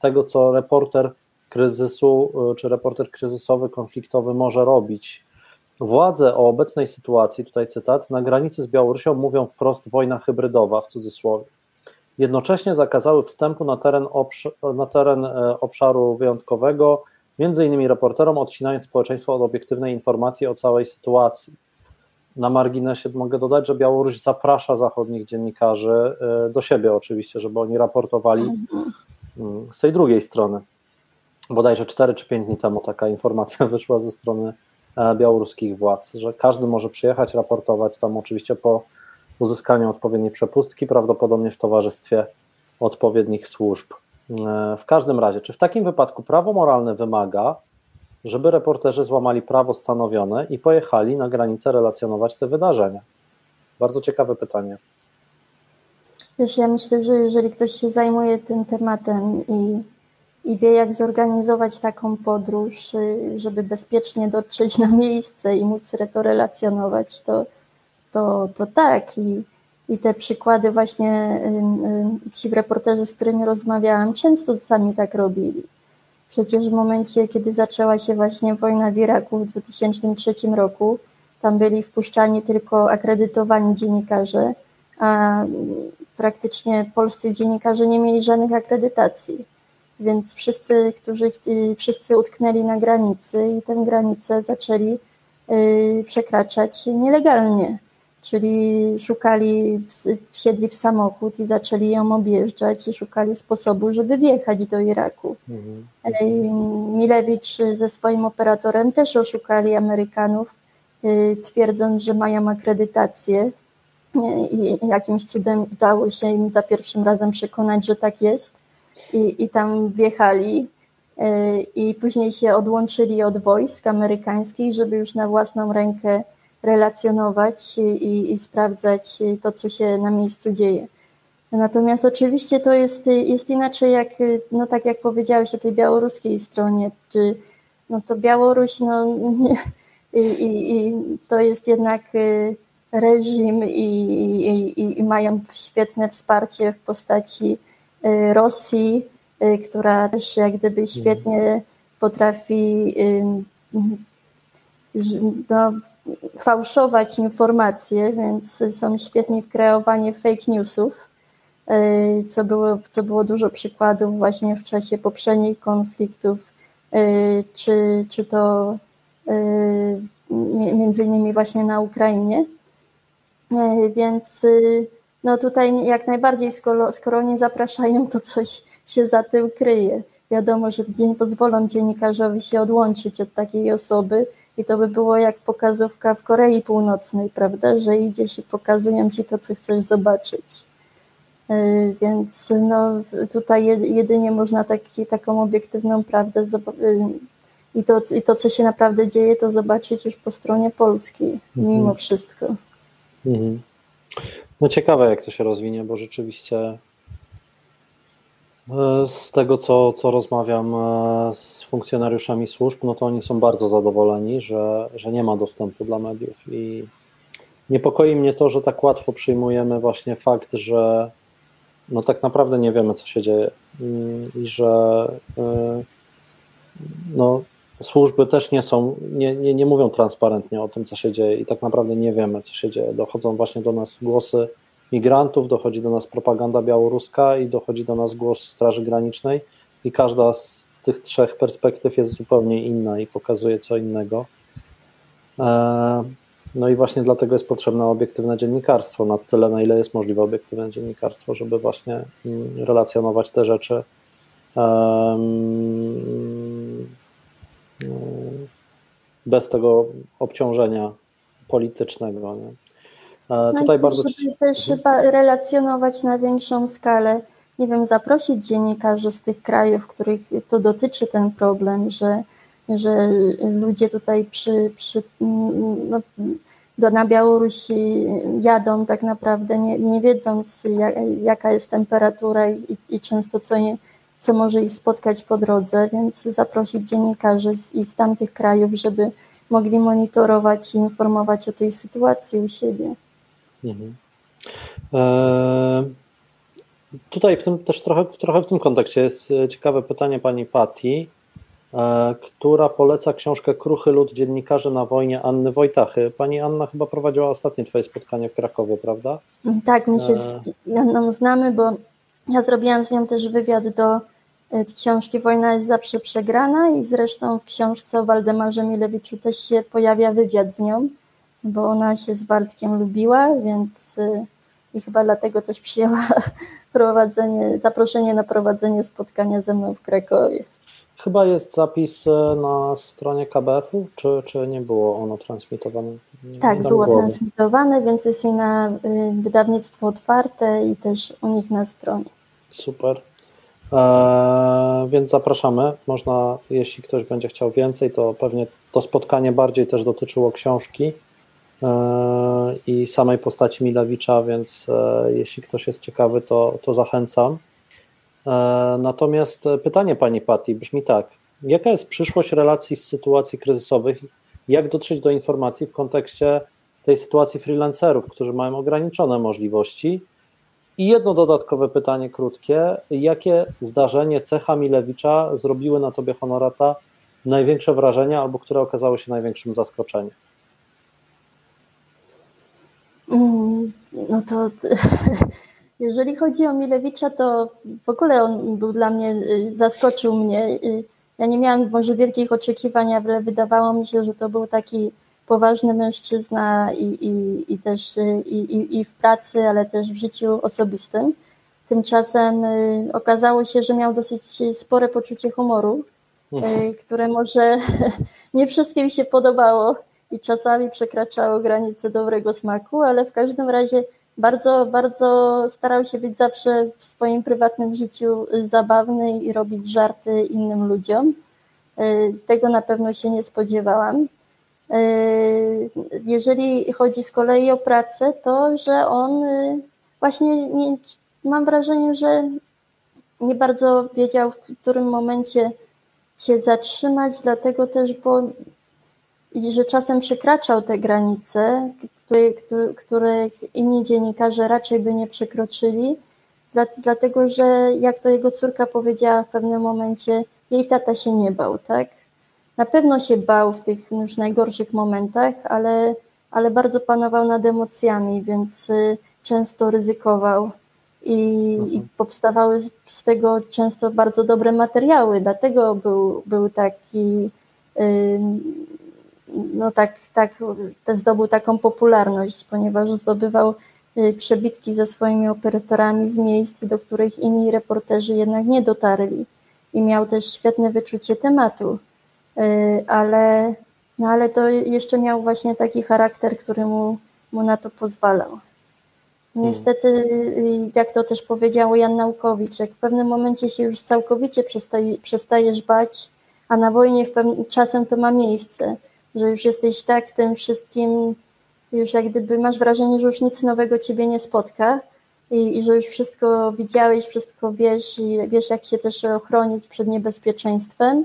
tego co reporter kryzysu, czy reporter kryzysowy, konfliktowy może robić. Władze o obecnej sytuacji, tutaj cytat, na granicy z Białorusią mówią wprost wojna hybrydowa w cudzysłowie jednocześnie zakazały wstępu na teren, na teren e, obszaru wyjątkowego, między innymi reporterom, odcinając społeczeństwo od obiektywnej informacji o całej sytuacji. Na marginesie mogę dodać, że Białoruś zaprasza zachodnich dziennikarzy e, do siebie oczywiście, żeby oni raportowali mm, z tej drugiej strony. Bodajże 4 czy 5 dni temu taka informacja [LAUGHS] wyszła ze strony e, białoruskich władz, że każdy może przyjechać, raportować tam oczywiście po uzyskaniu odpowiedniej przepustki, prawdopodobnie w towarzystwie odpowiednich służb. E, w każdym razie, czy w takim wypadku prawo moralne wymaga, żeby reporterzy złamali prawo stanowione i pojechali na granicę relacjonować te wydarzenia? Bardzo ciekawe pytanie. Wiesz, ja myślę, że jeżeli ktoś się zajmuje tym tematem i, i wie, jak zorganizować taką podróż, y, żeby bezpiecznie dotrzeć na miejsce i móc to relacjonować, to, to, to tak. I, I te przykłady właśnie ci reporterzy, z którymi rozmawiałam, często sami tak robili. Przecież w momencie, kiedy zaczęła się właśnie wojna w Iraku w 2003 roku, tam byli wpuszczani tylko akredytowani dziennikarze, a praktycznie polscy dziennikarze nie mieli żadnych akredytacji. Więc wszyscy, którzy wszyscy utknęli na granicy i tę granicę zaczęli y, przekraczać nielegalnie czyli szukali, wsiedli w samochód i zaczęli ją objeżdżać i szukali sposobu, żeby wjechać do Iraku. Mhm. Milewicz ze swoim operatorem też oszukali Amerykanów, y, twierdząc, że mają akredytację i jakimś cudem udało się im za pierwszym razem przekonać, że tak jest i, i tam wjechali y, i później się odłączyli od wojsk amerykańskich, żeby już na własną rękę relacjonować i, i sprawdzać to, co się na miejscu dzieje. Natomiast oczywiście to jest, jest inaczej, jak, no tak jak powiedziałeś o tej białoruskiej stronie, czy no to Białoruś, no i, i, i to jest jednak y, reżim i, i, mają świetne wsparcie w postaci y, Rosji, y, która też jak gdyby świetnie potrafi no, fałszować informacje, więc są świetni w kreowaniu fake newsów, e, co było, co było dużo przykładów właśnie w czasie poprzednich konfliktów, e, czy, czy to e, między innymi właśnie na Ukrainie. Więc no tutaj jak najbardziej, skoro, skoro nie zapraszają, to coś się za tym kryje. Wiadomo, że nie pozwolą dziennikarzowi się odłączyć od takiej osoby, i to by było jak pokazówka w Korei Północnej, prawda, że idziesz i pokazują ci to, co chcesz zobaczyć. E, więc no, tutaj jedynie można taki, taką obiektywną prawdę e, i to, i to, co się naprawdę dzieje, to zobaczyć już po stronie polskiej, mhm. mimo wszystko. Mhm. No ciekawe, jak to się rozwinie, bo rzeczywiście z tego, co, co rozmawiam e, z funkcjonariuszami służb, no to oni są bardzo zadowoleni, że, że nie ma dostępu dla mediów. I niepokoi mnie to, że tak łatwo przyjmujemy właśnie fakt, że no tak naprawdę nie wiemy, co się dzieje mm, i że e, no, służby też nie są, nie, nie, nie mówią transparentnie o tym, co się dzieje i tak naprawdę nie wiemy, co się dzieje. Dochodzą właśnie do nas głosy migrantów, dochodzi do nas propaganda białoruska i dochodzi do nas głos Straży Granicznej, i każda z tych trzech perspektyw jest zupełnie inna i pokazuje co innego. No i właśnie dlatego jest potrzebne obiektywne dziennikarstwo, na tyle, na ile jest możliwe obiektywne dziennikarstwo, żeby właśnie mm, relacjonować te rzeczy bez tego obciążenia politycznego. Nie? No Tutaj bardzo... Żeby też mhm. relacjonować na większą skalę, nie wiem, zaprosić dziennikarzy z tych krajów, których to dotyczy ten problem, że, że ludzie tutaj przy, przy no, do, na Białoruś jadą tak naprawdę nie, nie wiedząc jak, jaka jest temperatura i, i często co, co może ich spotkać po drodze, więc zaprosić dziennikarzy z, i z tamtych krajów, żeby mogli monitorować i informować o tej sytuacji u siebie. Mhm. Eee, tutaj w tym też trochę, trochę w tym kontekście jest e, ciekawe pytanie pani Pati, e, która poleca książkę Kruchy lud dziennikarzy na wojnie Anny Wojtachy. Pani Anna chyba prowadziła ostatnie twoje spotkanie w Krakowie, prawda? Tak, my się z Anną znamy, bo ja zrobiłam z nią też wywiad do e, książki Wojna jest zawsze przegrana i zresztą w książce o Waldemarze Milewiczu też się pojawia wywiad z nią bo ona się z Waldkiem lubiła, więc y, i chyba dlatego też przyjęła [LAUGHS] prowadzenie, zaproszenie na prowadzenie spotkania ze mną w Krakowie. Chyba jest zapis y, na stronie KBF-u, czy, czy nie było ono transmitowane? Nie tak, było transmitowane, więc jest i na y, wydawnictwo otwarte i też u nich na stronie. Super. Eee, więc zapraszamy. Można, jeśli ktoś będzie chciał więcej, to pewnie to spotkanie bardziej też dotyczyło książki i samej postaci Milewicza, więc e, jeśli ktoś jest ciekawy, to, to zachęcam. E, natomiast pytanie pani Patti brzmi tak. Jaka jest przyszłość relacji z sytuacji kryzysowych? Jak dotrzeć do informacji w kontekście tej sytuacji freelancerów, którzy mają ograniczone możliwości? I jedno dodatkowe pytanie krótkie. Jakie zdarzenie cecha Milewicza zrobiły na tobie honorata największe wrażenie albo które okazało się największym zaskoczeniem? Mm, no to [LAUGHS] jeżeli chodzi o Milewicza, to w ogóle on był dla mnie, y, zaskoczył mnie. Y, ja nie miałam może wielkich oczekiwań, ale wydawało mi się, że to był taki poważny mężczyzna i, i, i też y, i, i w pracy, ale też w życiu osobistym. Tymczasem okazało się, że miał dosyć spore poczucie humoru, które może [LAUGHS] nie wszystkim się podobało i czasami przekraczało granice dobrego smaku, ale w każdym razie bardzo, bardzo starał się być zawsze w swoim prywatnym życiu zabawny i robić żarty innym ludziom. Y, tego na pewno się nie spodziewałam. Y, jeżeli chodzi z kolei o pracę, to że on y, właśnie nie, mam wrażenie, że nie bardzo wiedział, w którym momencie się zatrzymać, dlatego też, bo i że czasem przekraczał te granice, które, których inni dziennikarze raczej by nie przekroczyli, dlatego że, jak to jego córka powiedziała w pewnym momencie, jej tata się nie bał, tak? Na pewno się bał w tych już najgorszych momentach, ale, ale bardzo panował nad emocjami, więc y, często ryzykował. I, mhm. i powstawały z tego często bardzo dobre materiały, dlatego był, był taki no tak, tak zdobył taką popularność, ponieważ zdobywał y, przebitki ze swoimi operatorami z miejsc, do których inni reporterzy jednak nie dotarli. I miał też świetne wyczucie tematu, y, ale, no ale to jeszcze miał właśnie taki charakter, który mu, mu na to pozwalał. Niestety, y, jak to też powiedział Jan Naukowicz, jak w pewnym momencie się już całkowicie przestaje, przestajesz bać, a na wojnie czasem to ma miejsce że już jesteś tak tym wszystkim, już jak gdyby masz wrażenie, że już nic nowego ciebie nie spotka i, i że już wszystko widziałeś, wszystko wiesz i wiesz, jak się też ochronić przed niebezpieczeństwem,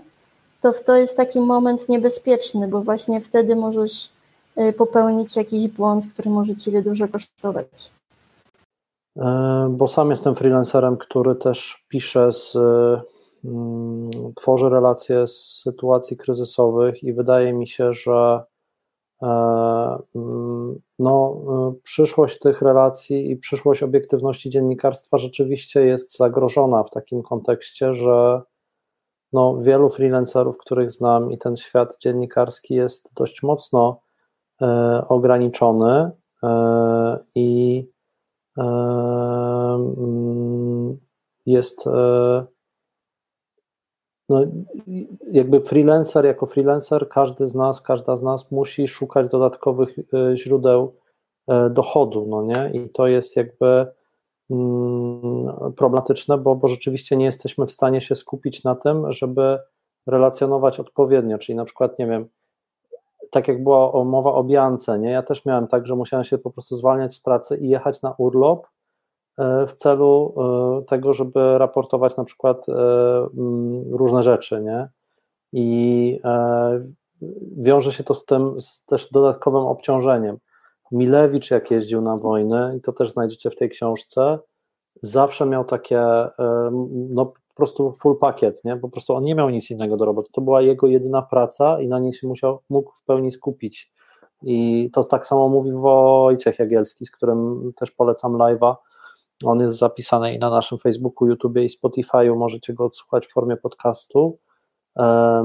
to to jest taki moment niebezpieczny, bo właśnie wtedy możesz y, popełnić jakiś błąd, który może ciebie dużo kosztować. E, bo sam jestem freelancerem, który też pisze z tworzy relacje z sytuacji kryzysowych i wydaje mi się, że e, mm, no, e, przyszłość tych relacji i przyszłość obiektywności dziennikarstwa rzeczywiście jest zagrożona w takim kontekście, że no, wielu freelancerów, których znam i ten świat dziennikarski jest dość mocno e, ograniczony e, i e, mm, jest e, no, jakby freelancer jako freelancer, każdy z nas, każda z nas musi szukać dodatkowych e, źródeł e, dochodu, no nie? I to jest jakby mm, problematyczne, bo, bo rzeczywiście nie jesteśmy w stanie się skupić na tym, żeby relacjonować odpowiednio, czyli na przykład, nie wiem, tak jak była mowa o Biance, nie? Ja też miałem tak, że musiałem się po prostu zwalniać z pracy i jechać na urlop, w celu e, tego, żeby raportować na przykład e, różne rzeczy, nie? I wiąże się to z tym z też dodatkowym obciążeniem. Milewicz, jak jeździł na wojnę, i to też znajdziecie w tej książce, zawsze miał takie, no po prostu full pakiet, nie? Po prostu on nie miał nic innego do roboty. To była jego jedyna praca i na niej się musiał, mógł w pełni skupić. I to tak samo mówi Wojciech Jagielski, z którym też polecam live'a, on jest zapisany i na naszym Facebooku, YouTube i Spotify'u, możecie go odsłuchać w formie podcastu, e,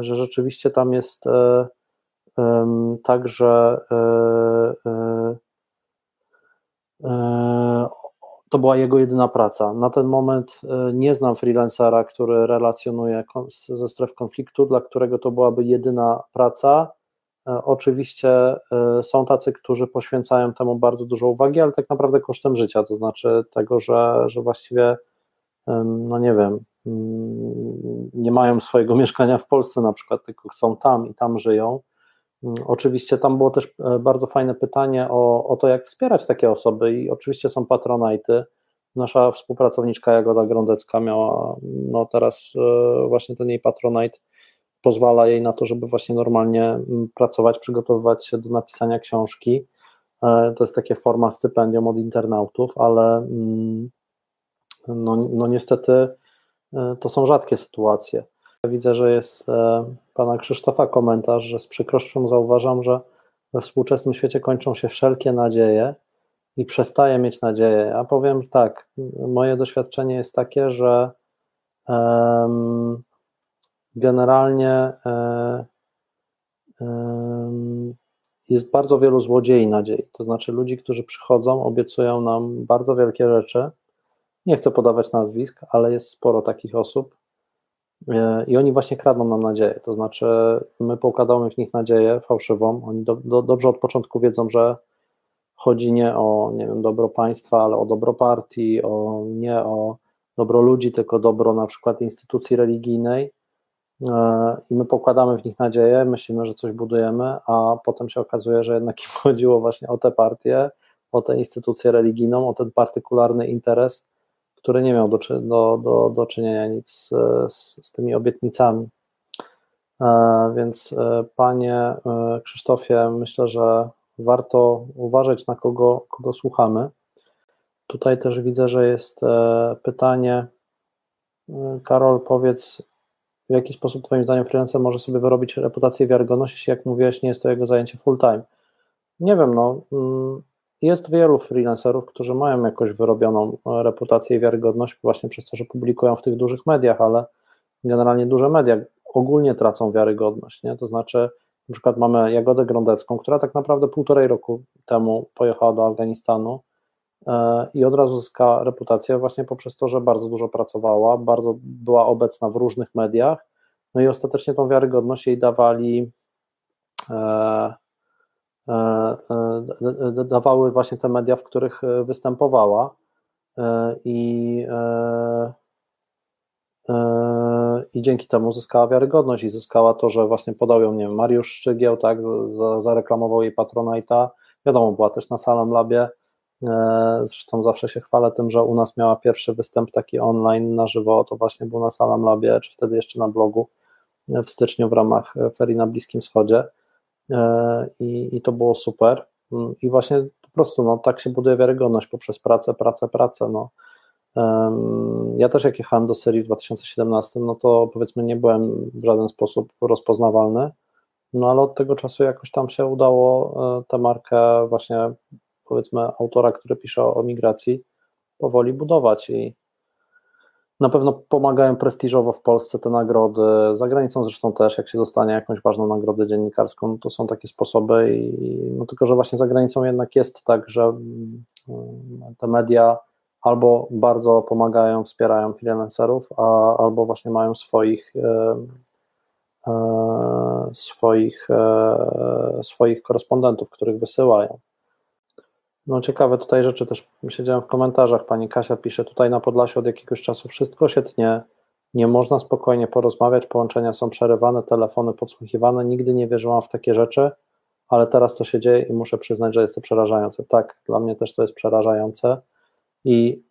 że rzeczywiście tam jest e, tak, że e, to była jego jedyna praca. Na ten moment nie znam freelancera, który relacjonuje ze stref konfliktu, dla którego to byłaby jedyna praca. E, oczywiście e, są tacy, którzy poświęcają temu bardzo dużo uwagi, ale tak naprawdę kosztem życia, to znaczy tego, że, że właściwie, no nie wiem, mm, nie mają swojego [LAUGHS] mieszkania w Polsce na przykład, tylko są tam i tam żyją. Mm, oczywiście tam było też e, bardzo fajne pytanie o, o to, jak wspierać takie osoby i oczywiście są patronajty. Nasza współpracowniczka Jagoda Grądecka miała, no teraz właśnie ten jej patronite pozwala jej na to, żeby właśnie normalnie mm, pracować, przygotowywać się do napisania książki. E, to jest takie forma stypendium od internautów, ale mm, no, no niestety e, to są rzadkie sytuacje. Widzę, że jest e, pana Krzysztofa komentarz, że z przykrością zauważam, że we współczesnym świecie kończą się wszelkie nadzieje i przestaję mieć nadzieję. Ja powiem tak, moje doświadczenie jest takie, że generalnie e, jest bardzo wielu złodziei nadziei, to znaczy ludzi, którzy przychodzą, obiecują nam bardzo wielkie rzeczy. Nie chcę podawać nazwisk, ale jest sporo takich osób e, i oni właśnie kradną nam nadzieję. To znaczy, my pokładamy w nich nadzieję fałszywą. Oni do, do, dobrze od początku wiedzą, że chodzi nie o nie wiem, dobro państwa, ale o dobro partii, o, nie o dobro ludzi, tylko dobro na przykład instytucji religijnej i my pokładamy w nich nadzieję, myślimy, że coś budujemy, a potem się okazuje, że jednak im [LAUGHS] chodziło właśnie o tę partię, o tę instytucję religijną, o ten partykularny interes, który nie miał do, do, do, do czynienia nic z, z tymi obietnicami. E, więc e, panie Krzysztofie, myślę, że warto uważać na kogo, kogo słuchamy. Tutaj też widzę, że jest pytanie. Karol, powiedz, w jaki sposób Twoim zdaniem freelancer może sobie wyrobić reputację i wiarygodność, jeśli jak mówiłeś, nie jest to jego zajęcie full time? Nie wiem, no, mm, jest wielu freelancerów, którzy mają jakoś wyrobioną e, reputację i wiarygodność właśnie przez to, że publikują w tych dużych mediach, ale generalnie duże media ogólnie tracą wiarygodność, nie? To znaczy, na przykład mamy Jagodę Grądecką, która tak naprawdę półtorej roku temu pojechała do Afganistanu, i od razu zyskała reputację właśnie poprzez to, że bardzo dużo pracowała, bardzo była obecna w różnych mediach, no i ostatecznie tą wiarygodność jej dawali e, e, dawały właśnie te media, w których występowała. I, i dzięki temu zyskała wiarygodność i zyskała to, że właśnie podał ją, nie wiem, Mariusz Szczygieł, tak, zareklamował jej Patronite'a, wiadomo, była też na Salem Labie, E, zresztą zawsze się chwalę tym, że u nas miała pierwszy występ taki online na żywo, to właśnie był na Salam Labie, czy wtedy jeszcze na blogu e, w styczniu w ramach ferii na Bliskim Wschodzie. E, i, i to było super. Mm, i właśnie po prostu no, tak się buduje wiarygodność poprzez pracę, pracę, pracę, no. Ja też jak jechałem do serii w 2017, no to powiedzmy nie byłem w żaden sposób rozpoznawalny, no ale od tego czasu jakoś tam się udało tę markę właśnie powiedzmy autora, który pisze o, migracji, powoli budować i Na pewno pomagają prestiżowo w Polsce te nagrody, za granicą zresztą też, jak się dostanie jakąś ważną nagrodę dziennikarską, no to są takie sposoby, i, no tylko że właśnie za granicą jednak jest tak, że mm, te media albo bardzo pomagają, wspierają freelancerów, a, albo właśnie mają swoich e, e, swoich, e, swoich korespondentów, których wysyłają. No ciekawe tutaj rzeczy też. Siedziałem w komentarzach, pani Kasia pisze, tutaj na Podlasiu od jakiegoś czasu wszystko się tnie, nie można spokojnie porozmawiać, połączenia są przerywane, telefony podsłuchiwane, nigdy nie wierzyłam w takie rzeczy, ale teraz to się dzieje i muszę przyznać, że jest to przerażające. Tak, dla mnie też to jest przerażające. I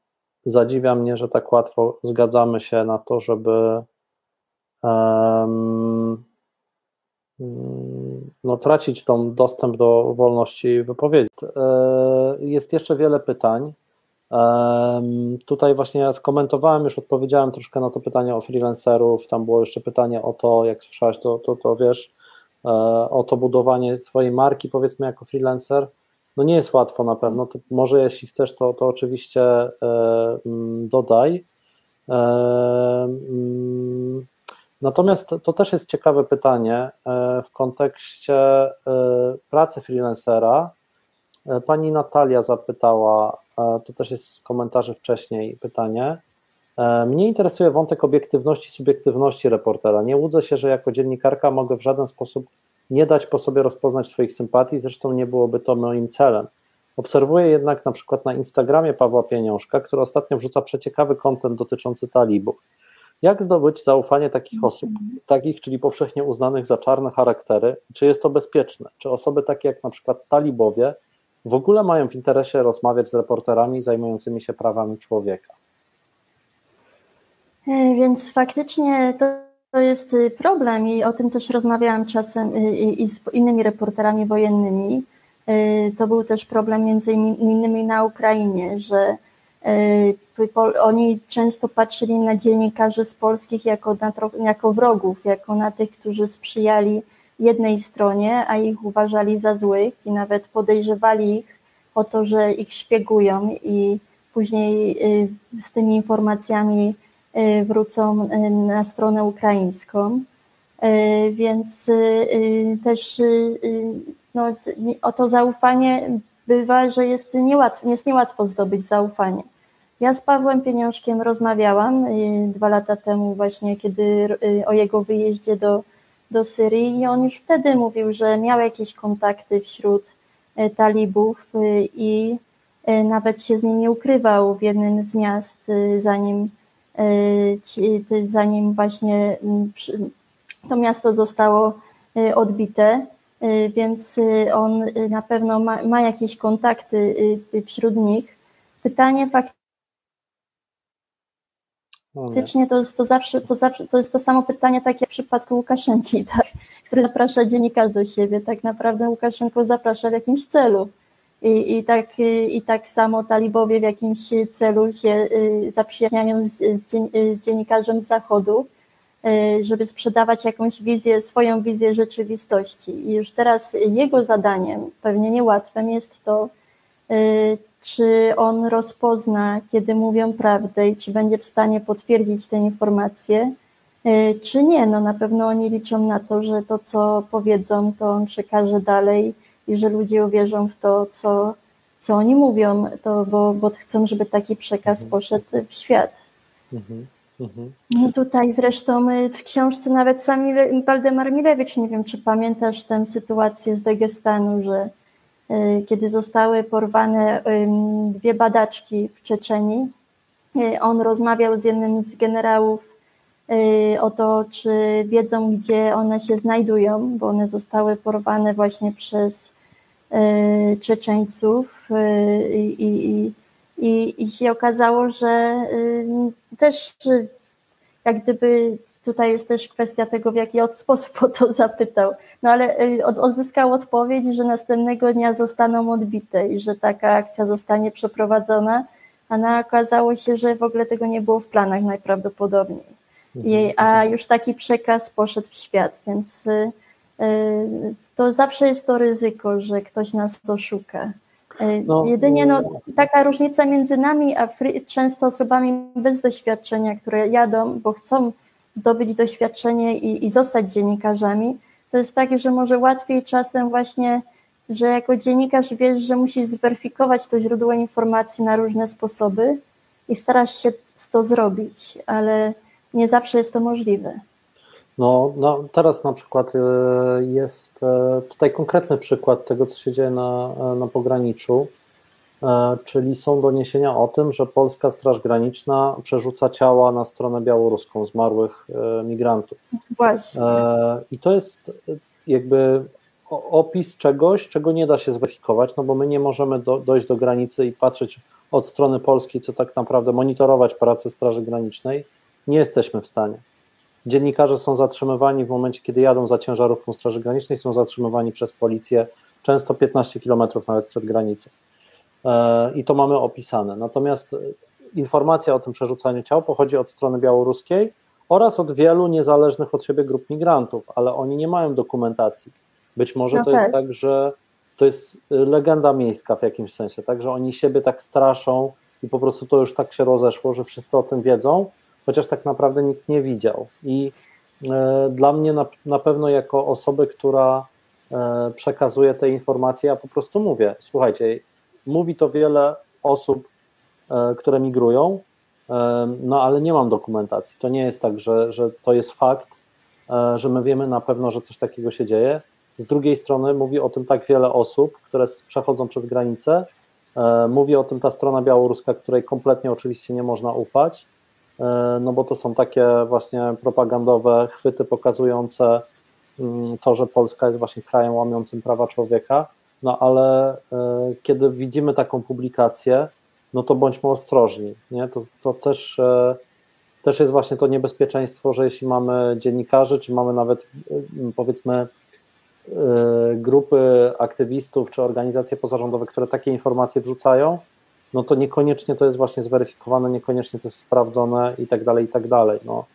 zadziwia mnie, że tak łatwo zgadzamy się na to, żeby um, no, tracić tą dostęp do wolności wypowiedzi. E, jest jeszcze wiele pytań. Tutaj właśnie ja skomentowałem, już odpowiedziałem troszkę na to pytanie o freelancerów. Tam było jeszcze pytanie o to, jak słyszałeś, to, to, to wiesz, e, o to budowanie swojej marki, powiedzmy, jako freelancer. No nie jest łatwo na pewno. To może jeśli chcesz, to, to oczywiście e, dodaj. Natomiast to też jest ciekawe pytanie e, w kontekście e, pracy freelancera. E, pani Natalia zapytała, to też jest z komentarzy wcześniej pytanie. Mnie interesuje wątek obiektywności, subiektywności reportera. Nie łudzę się, że jako dziennikarka mogę w żaden sposób nie dać po sobie rozpoznać swoich sympatii, zresztą nie byłoby to moim celem. Obserwuję jednak na przykład na Instagramie Pawła Pieniążka, który ostatnio wrzuca przeciekawy kontent dotyczący talibów. Jak zdobyć zaufanie takich osób, takich, czyli powszechnie uznanych za czarne charaktery? Czy jest to bezpieczne? Czy osoby takie jak na przykład talibowie w ogóle mają w interesie rozmawiać z reporterami zajmującymi się prawami człowieka? E, więc faktycznie to, to jest y, problem i o tym też rozmawiałam czasem i, y, i z innymi reporterami wojennymi. Y, to był też problem między innymi na Ukrainie, że oni często patrzyli na dziennikarzy z polskich jako, na, jako wrogów, jako na tych, którzy sprzyjali jednej stronie, a ich uważali za złych i nawet podejrzewali ich o to, że ich szpiegują i później y, z tymi informacjami y, wrócą y, na stronę ukraińską. Więc też no, o to zaufanie bywa, że jest niełatwo, jest niełatwo zdobyć zaufanie. Ja z Pawłem Pieniążkiem rozmawiałam y, dwa lata temu właśnie, kiedy y, o jego wyjeździe do, do Syrii i on już wtedy mówił, że miał jakieś kontakty wśród y, talibów i nawet się z nimi ukrywał w jednym z miast, zanim, zanim właśnie mm, to miasto zostało odbite, więc on na pewno ma, ma jakieś kontakty wśród nich. Pytanie faktycznie Faktycznie to jest to zawsze, to zawsze, to jest to samo pytanie, tak jak w przypadku Łukaszenki, [LAUGHS] tak, który zaprasza dziennikarzy do siebie. Tak naprawdę Łukaszenko zaprasza w jakimś celu. I, i, tak, I tak samo talibowie w jakimś celu się y, zaprzyjaźniają z, z dziennikarzem z Zachodu, y, żeby sprzedawać jakąś wizję, swoją wizję rzeczywistości. I już teraz jego zadaniem, pewnie niełatwym, jest to, y, czy on rozpozna, kiedy mówią prawdę i czy będzie w stanie potwierdzić te informacje, y, czy nie. No na pewno oni liczą na to, że to, co powiedzą, to on przekaże dalej i że ludzie uwierzą w to, co, co oni mówią, to, bo, bo chcą, żeby taki przekaz mhm. poszedł w świat. Mhm. Mhm. No tutaj zresztą y, w książce nawet sam Waldemar Milewicz, nie wiem, czy pamiętasz tę sytuację z Dagestanu, że kiedy zostały porwane dwie badaczki w Czeczeni. Y, on rozmawiał z jednym z generałów y, o to, czy wiedzą, gdzie one się znajdują, bo one zostały porwane właśnie przez Czeczeńców i, i, i, i się okazało, że też jak gdyby tutaj jest też kwestia tego, w jaki sposób o to zapytał. No ale y, odzyskał odpowiedź, że następnego dnia zostaną odbite i że taka akcja zostanie przeprowadzona, a no, okazało się, że w ogóle tego nie było w planach najprawdopodobniej. I, mhm. a już taki przekaz poszedł w świat, więc y, y, to zawsze jest to ryzyko, że ktoś nas oszuka. No, Jedynie no, taka różnica między nami a często osobami bez doświadczenia, które jadą, bo chcą zdobyć doświadczenie i, i zostać dziennikarzami, to jest tak, że może łatwiej czasem właśnie, że jako dziennikarz wiesz, że musisz zweryfikować to źródło informacji na różne sposoby i starasz się to zrobić, ale nie zawsze jest to możliwe. No, no, teraz na przykład e, jest e, tutaj konkretny przykład tego, co się dzieje na, e, na pograniczu, czyli są doniesienia o tym, że polska Straż Graniczna przerzuca ciała na stronę białoruską zmarłych migrantów. Właśnie. I to jest jakby opis czegoś, czego nie da się zweryfikować, no bo my nie możemy do, dojść do granicy i patrzeć od strony polskiej, co tak naprawdę monitorować pracę Straży Granicznej. Nie jesteśmy w stanie. Dziennikarze są zatrzymywani w momencie, kiedy jadą za ciężarówką Straży Granicznej, są zatrzymywani przez policję, często 15 kilometrów nawet przed granicą. E, I to mamy opisane. Natomiast e, informacja o tym przerzucaniu ciał pochodzi od strony białoruskiej oraz od wielu niezależnych od siebie grup migrantów, ale oni nie mają dokumentacji. Być może no to tak. jest tak, że to jest e, legenda miejska w jakimś sensie, tak, że oni siebie tak straszą i po prostu to już tak się rozeszło, że wszyscy o tym wiedzą, chociaż tak naprawdę nikt nie widział. I e, dla mnie na, na pewno jako osoby, która e, przekazuje te informacje, ja po prostu mówię, słuchajcie, mówi to wiele osób, e, które migrują, no ale nie mam dokumentacji. To nie jest tak, że, że to jest fakt, że my wiemy na pewno, że coś takiego się dzieje. Z drugiej strony mówi o tym tak wiele osób, które przechodzą przez granicę. Mówi o tym ta strona białoruska, której kompletnie oczywiście nie można ufać. E, no bo to są takie właśnie propagandowe chwyty pokazujące mm, to, że Polska jest właśnie krajem łamiącym prawa człowieka, no ale e, kiedy widzimy taką publikację, no to bądźmy ostrożni, nie? To, to też, e, też jest właśnie to niebezpieczeństwo, że jeśli mamy dziennikarzy, czy mamy nawet powiedzmy grupy aktywistów, czy organizacje pozarządowe, które takie informacje wrzucają, no to niekoniecznie to jest właśnie zweryfikowane, niekoniecznie to jest sprawdzone i tak dalej, i tak dalej. No,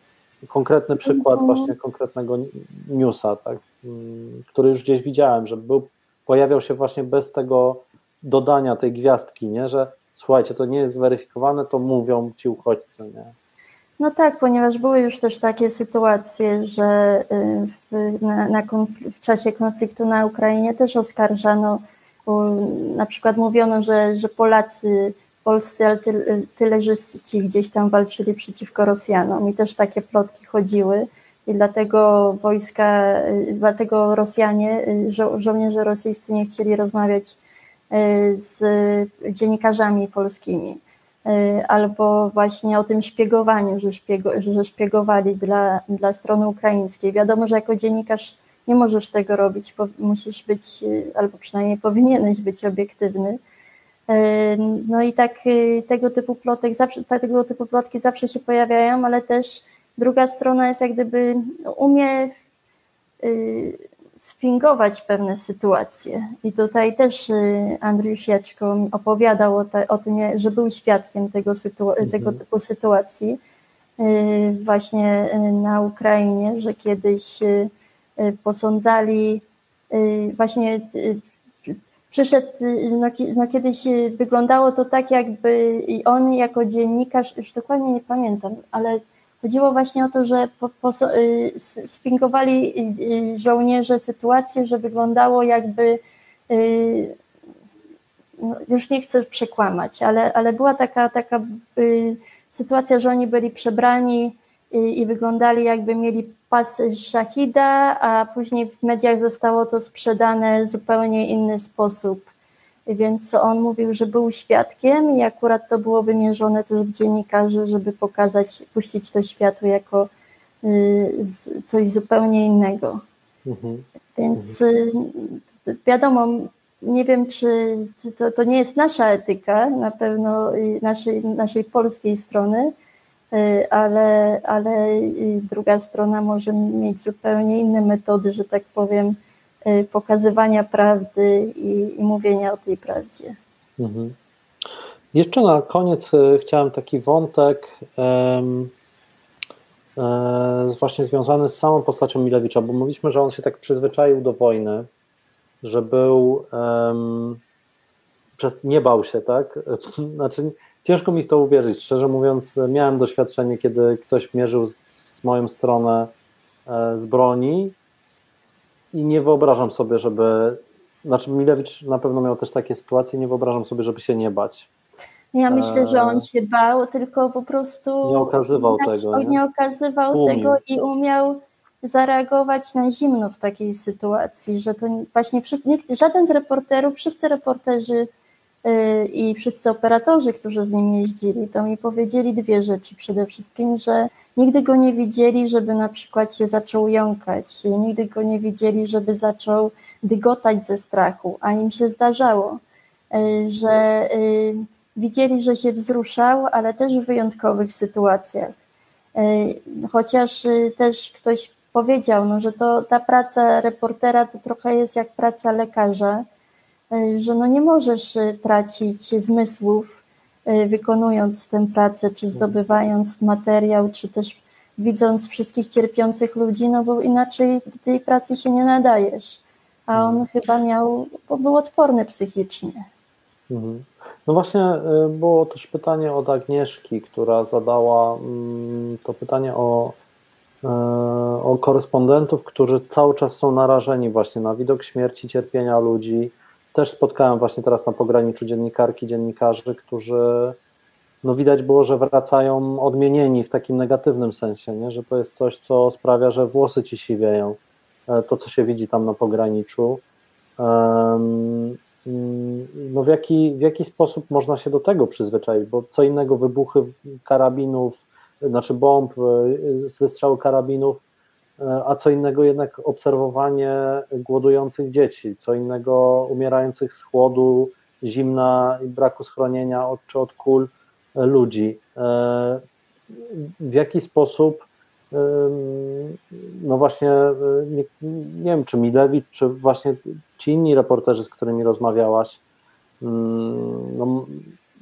konkretny przykład mhm. właśnie konkretnego newsa, tak, mm, który już gdzieś widziałem, że był, pojawiał się właśnie bez tego dodania tej gwiazdki, nie, że słuchajcie, to nie jest zweryfikowane, to mówią ci uchodźcy, nie. No tak, ponieważ były już też takie sytuacje, że y, w, na, na w czasie konfliktu na Ukrainie też oskarżano na przykład mówiono, że, że Polacy, polscy artylerzyści gdzieś tam walczyli przeciwko Rosjanom i też takie plotki chodziły i dlatego wojska, dlatego Rosjanie, żo żołnierze rosyjscy nie chcieli rozmawiać e, z dziennikarzami polskimi albo właśnie o tym szpiegowaniu, że, szpiego, że szpiegowali dla, dla strony ukraińskiej. Wiadomo, że jako dziennikarz nie możesz tego robić, musisz być, y, albo przynajmniej powinieneś być obiektywny. Y, no i tak y, tego typu plotek zawsze, tego typu plotki zawsze się pojawiają, ale też druga strona jest jak gdyby umie sfingować pewne sytuacje. I tutaj też Andrzej Sieczko opowiadał o, te, o, tym, że był świadkiem tego, sytu, mhm. tego typu sytuacji właśnie na Ukrainie, że kiedyś posądzali, y, właśnie y, przyszedł, no, no, kiedyś wyglądało to tak, jakby on jako dziennikarz, już dokładnie nie pamiętam, ale chodziło właśnie o to, że po, po, sfingowali żołnierze sytuację, że wyglądało jakby, no, już nie chcę przekłamać, ale, ale była taka, taka sytuacja, że oni byli przebrani i, i wyglądali jakby mieli pas Shahida, a później w mediach zostało to sprzedane w zupełnie inny sposób. Więc on mówił, że był świadkiem i akurat to było wymierzone też w dziennikarzy, żeby pokazać, puścić to światu jako y, coś zupełnie innego. Mhm. Więc y, wiadomo, nie wiem, czy to, to nie jest nasza etyka, na pewno naszej, naszej polskiej strony, ale, ale y, druga strona może mieć zupełnie inne metody, że tak powiem, y, pokazywania prawdy i, i mówienia o tej prawdzie. Mhm. Jeszcze na koniec chciałem taki wątek um, właśnie związany z samą postacią Milewicza, bo mówiliśmy, że on się tak przyzwyczaił do wojny, że był um, przez, nie bał się, tak? [LAUGHS] Znaczy, ciężko mi w to uwierzyć. Szczerze mówiąc, miałem doświadczenie, kiedy ktoś mierzył z, z moją stronę e, z broni i nie wyobrażam sobie, żeby. Znaczy, Milewicz na pewno miał też takie sytuacje, nie wyobrażam sobie, żeby się nie bać. Ja myślę, że on się bał, tylko po prostu nie okazywał tego. Nie, nie okazywał Umił. tego i umiał zareagować na zimno w takiej sytuacji, że to właśnie nikt, żaden z reporterów, wszyscy reporterzy i wszyscy operatorzy, którzy z nim jeździli, to mi powiedzieli dwie rzeczy. Przede wszystkim, że nigdy go nie widzieli, żeby na przykład się zaczął jąkać, nigdy go nie widzieli, żeby zaczął dygotać ze strachu, a im się zdarzało, yy, że yy, widzieli, że się wzruszał, ale też w wyjątkowych sytuacjach. Chociaż też ktoś powiedział, no, że to ta praca reportera to trochę jest jak praca lekarza, y, że no nie możesz y, tracić zmysłów y, wykonując tę pracę, czy zdobywając materiał, czy też widząc wszystkich cierpiących ludzi, no bo inaczej do tej pracy się nie nadajesz. A on mhm. chyba miał, bo był odporny psychicznie. Mhm. No właśnie było też pytanie od Agnieszki, która zadała mm, to pytanie o E, o korespondentów, którzy cały czas są narażeni właśnie na widok śmierci, cierpienia ludzi. Też spotkałem właśnie teraz na pograniczu dziennikarki, dziennikarzy, którzy no widać było, że wracają odmienieni w takim negatywnym sensie, nie? że to jest coś, co sprawia, że włosy ci siwieją. E, to, co się widzi tam na pograniczu. Mm, no w jaki, w jaki sposób można się do tego przyzwyczaić? Bo co innego wybuchy karabinów, znaczy bomb, e, wystrzały karabinów, a co innego jednak obserwowanie głodujących dzieci, co innego umierających z chłodu, zimna i braku schronienia od, czy od kul e, ludzi. W jaki sposób, no właśnie, nie, nie wiem, czy Milewicz, czy właśnie ci inni reporterzy, z którymi rozmawiałaś, mm, no,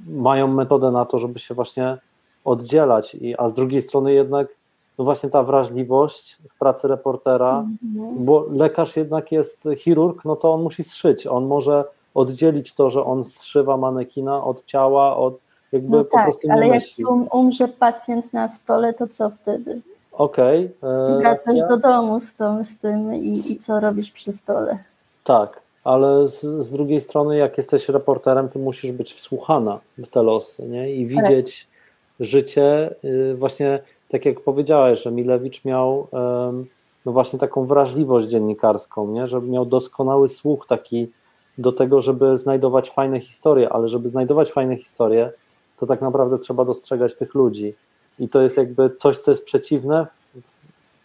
mają metodę na to, żeby się właśnie oddzielać, I, a z drugiej strony jednak no właśnie ta wrażliwość w pracy reportera, mhm. bo lekarz jednak jest chirurg, no to on musi szyć, on może oddzielić to, że on zszywa manekina od ciała, od jakby no po tak, prostu nie ale myśli. jak um, umrze pacjent na stole, to co wtedy? Okej. Okay, wracasz do domu z, tą, z tym i, i co robisz przy stole? Tak, ale z, z, drugiej strony, jak jesteś reporterem, to musisz być wsłuchana w te losy nie? i tak. widzieć, życie, y, właśnie tak jak powiedziałeś, że Milewicz miał no właśnie taką wrażliwość dziennikarską, nie? że miał doskonały słuch taki do tego, żeby znajdować fajne historie, ale żeby znajdować fajne historie, to tak naprawdę trzeba dostrzegać tych ludzi. I to jest jakby coś, co jest przeciwne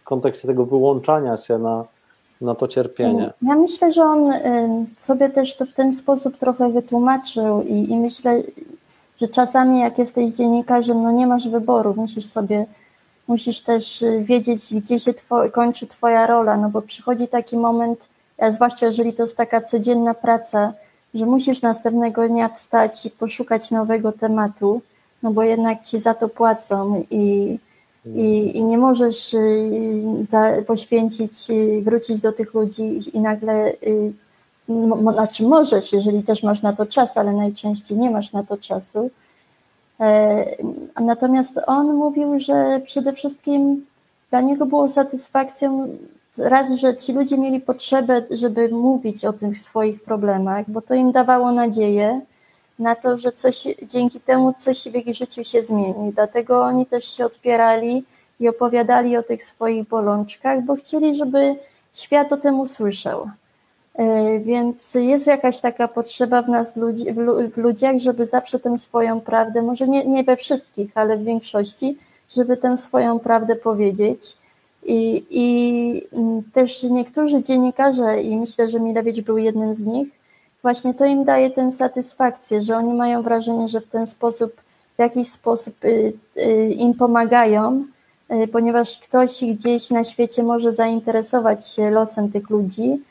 w kontekście tego wyłączania się na, na to cierpienie. Ja myślę, że on sobie też to w ten sposób trochę wytłumaczył i, i myślę, że czasami jak jesteś dziennikarzem, no nie masz wyboru, musisz sobie, musisz też y, wiedzieć, gdzie się two, kończy twoja rola, no bo przychodzi taki moment, zwłaszcza jeżeli to jest taka codzienna praca, że musisz następnego dnia wstać i poszukać nowego tematu, no bo jednak ci za to płacą i, i, i nie możesz y, poświęcić, y, wrócić do tych ludzi i nagle znaczy możesz, jeżeli też masz na to czas, ale najczęściej nie masz na to czasu. E, natomiast on mówił, że przede wszystkim dla niego było satysfakcją raz, że ci ludzie mieli potrzebę, żeby mówić o tych swoich problemach, bo to im dawało nadzieję na to, że coś dzięki temu coś w ich życiu się zmieni. Dlatego oni też się otwierali i opowiadali o tych swoich bolączkach, bo chcieli, żeby świat o tym usłyszał. E, więc jest jakaś taka potrzeba w nas, w ludziach, żeby zawsze tę swoją prawdę, może nie, nie we wszystkich, ale w większości, żeby tę swoją prawdę powiedzieć. I, I mm, też niektórzy dziennikarze, i myślę, że Milewicz był jednym z nich, właśnie to im daje tę satysfakcję, że oni mają wrażenie, że w ten sposób, w jakiś sposób y, y, im pomagają, y, ponieważ ktoś gdzieś na świecie może zainteresować się losem tych ludzi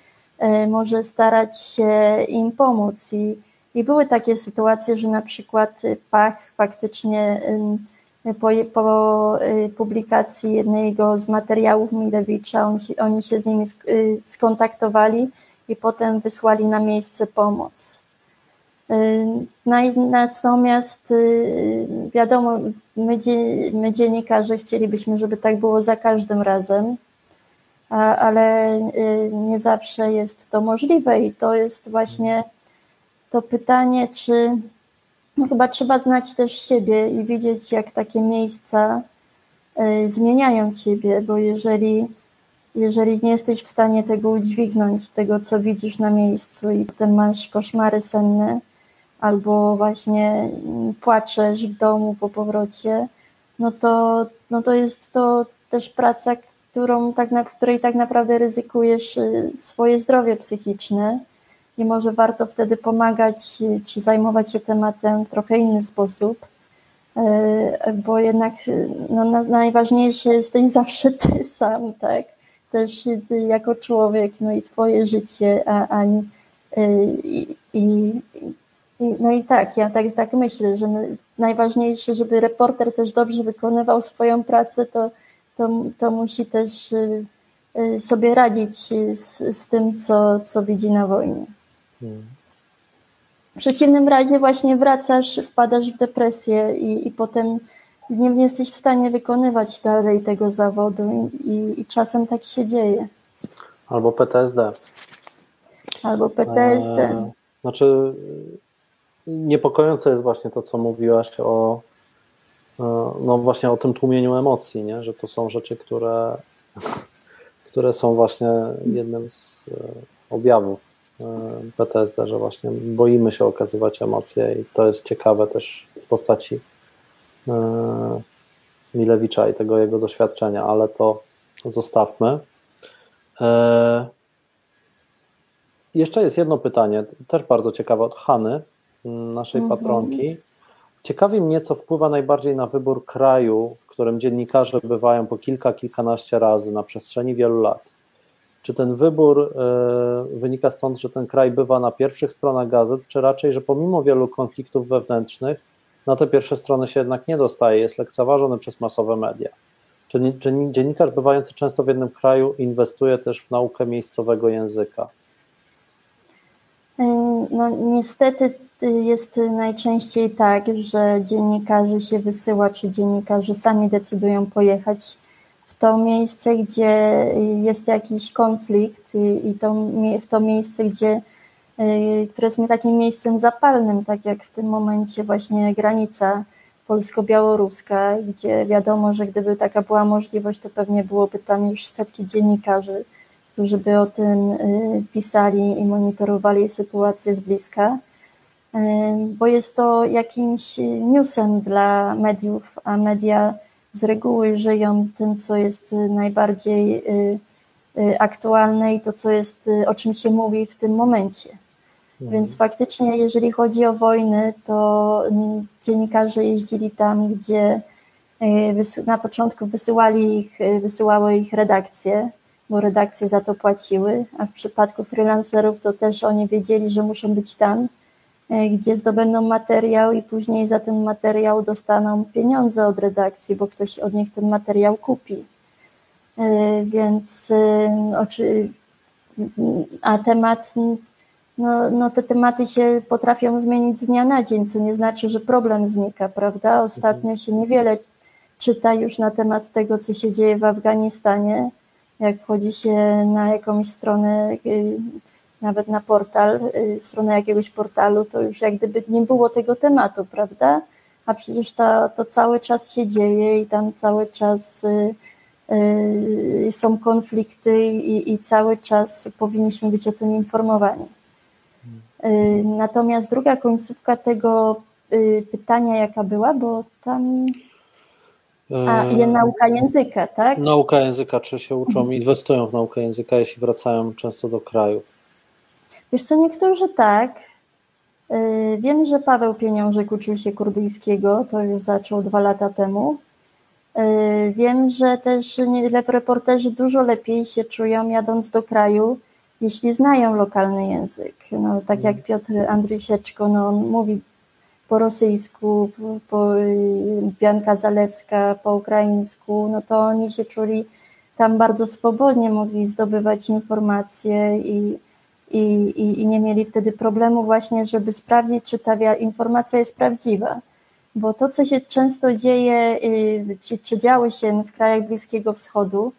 może starać się im pomóc. I, i były takie sytuacje, że na przykład Pach faktycznie po, po y, publikacji jednego z materiałów Milewicza, on oni się z nimi y, skontaktowali i potem wysłali na miejsce pomoc. Natomiast wiadomo, my, my dziennikarze chcielibyśmy, żeby tak było za każdym razem, ale nie zawsze jest to możliwe i to jest właśnie to pytanie, czy no chyba trzeba znać też siebie i wiedzieć, jak takie miejsca zmieniają ciebie, bo jeżeli jeżeli nie jesteś w stanie tego udźwignąć, tego co widzisz na miejscu i potem masz koszmary senne, albo właśnie płaczesz w domu po powrocie, no to, no to jest to też praca, którą tak na, której tak naprawdę ryzykujesz y, swoje zdrowie psychiczne i może warto wtedy pomagać y, czy zajmować się tematem w trochę inny sposób, y, bo jednak no, najważniejsze jesteś [LAUGHS] zawsze ty sam, tak? też jako człowiek, no i twoje życie, a, a i, i, no i tak, ja tak, tak myślę, że najważniejsze, żeby reporter też dobrze wykonywał swoją pracę, to, to, to musi też y, y, sobie radzić z, z tym, co, co widzi na wojnie. Hmm. W przeciwnym razie właśnie wracasz, wpadasz w depresję i, i potem nie, nie jesteś w stanie wykonywać dalej tego zawodu i, i czasem tak się dzieje. Albo PTSD. Albo PTSD. E, znaczy, niepokojące jest właśnie to, co mówiłaś o no właśnie o tym tłumieniu emocji, nie? że to są rzeczy, które, [LAUGHS] które są właśnie jednym z e, objawów e, PTSD, że właśnie boimy się okazywać emocje i to jest ciekawe też w postaci E, Milewicza i tego jego doświadczenia, ale to zostawmy. E, jeszcze jest jedno pytanie, też bardzo ciekawe od Hany, naszej mhm. patronki. Ciekawi mnie, co wpływa najbardziej na wybór kraju, w którym dziennikarze bywają po kilka, kilkanaście razy na przestrzeni wielu lat. Czy ten wybór y, wynika stąd, że ten kraj bywa na pierwszych stronach gazet, czy raczej, że pomimo wielu konfliktów wewnętrznych, na te pierwsze strony się jednak nie dostaje, jest lekceważony przez masowe media. Czy dziennikarz bywający często w jednym kraju inwestuje też w naukę miejscowego języka? No niestety jest najczęściej tak, że dziennikarzy się wysyła, czy dziennikarze sami decydują pojechać w to miejsce, gdzie jest jakiś konflikt i to, w to miejsce, gdzie Y, które jest takim miejscem zapalnym, tak jak w tym momencie właśnie granica polsko-białoruska, gdzie wiadomo, że gdyby taka była możliwość, to pewnie byłoby tam już setki dziennikarzy, którzy by o tym y, pisali i monitorowali sytuację z bliska, bo jest to jakimś newsem dla mediów, a media z reguły żyją tym, co jest najbardziej aktualne i to, co jest, o czym się mówi w tym momencie. Więc faktycznie, jeżeli chodzi o wojny, to dziennikarze jeździli tam, gdzie e, na początku wysyłali ich, e, wysyłały ich redakcje, bo redakcje za to płaciły, a w przypadku freelancerów to też oni wiedzieli, że muszą być tam, e, gdzie zdobędą materiał i później za ten materiał dostaną pieniądze od redakcji, bo ktoś od nich ten materiał kupi. Więc a temat no, no te tematy się potrafią zmienić z dnia na dzień, co nie znaczy, że problem znika, prawda? Ostatnio się niewiele czyta już na temat tego, co się dzieje w Afganistanie. Jak wchodzi się na jakąś stronę, y, nawet na portal, y, stronę jakiegoś portalu, to już jak gdyby nie było tego tematu, prawda? A przecież to, to cały czas się dzieje i tam cały czas y, są konflikty i, i cały czas powinniśmy być o tym informowani. Y, natomiast druga końcówka tego y, pytania, jaka była, bo tam. A, ile nauka języka, tak? Nauka języka, czy się uczą, mhm. inwestują w naukę języka, jeśli wracają często do krajów? Wiesz co, niektórzy tak. Y, wiem, że Paweł Pieniążek uczył się kurdyjskiego, to już zaczął dwa lata temu. Wiem, że też reporterzy dużo lepiej się czują jadąc do kraju, jeśli znają lokalny język. No, tak jak mm. Piotr Andrysieczko, no, on mówi po rosyjsku, po Bianka Zalewska po ukraińsku, no to oni się czuli tam bardzo swobodnie, mogli zdobywać informacje i, i, i, i nie mieli wtedy problemu właśnie, żeby sprawdzić, czy ta informacja jest prawdziwa. Bo to, co się często dzieje, y, czy, czy działo się w krajach Bliskiego Wschodu,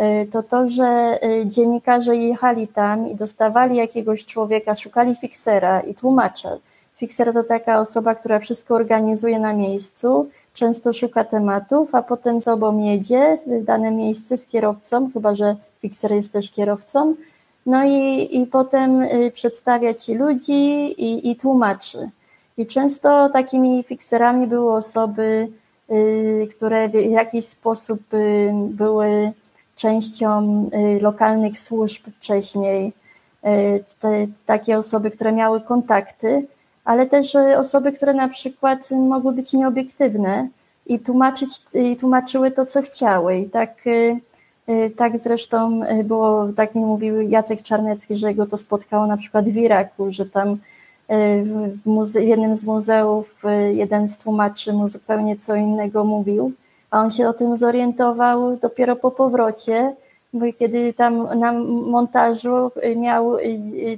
y, to to, że y, dziennikarze jechali tam i dostawali jakiegoś człowieka, szukali fiksera i tłumacza. Fikser to taka osoba, która wszystko organizuje na miejscu, często szuka tematów, a potem sobą jedzie w dane miejsce z kierowcą, chyba że fikser jest też kierowcą, no i, i potem y, przedstawia ci ludzi i, i tłumaczy. I często takimi fikserami były osoby, y, które w jakiś sposób y, były częścią lokalnych służb wcześniej. Te, takie osoby, które miały kontakty, ale też osoby, które na przykład mogły być nieobiektywne i tłumaczyć, i tłumaczyły to, co chciały. I tak tak zresztą y, było, tak mi mówił Jacek Czarnecki, że go to spotkało na przykład w Iraku, że tam y, w, muze- jednym z muzeów jeden z tłumaczy mu zupełnie co innego mówił, a on się o tym zorientował dopiero po powrocie, bo kiedy tam na montażu miał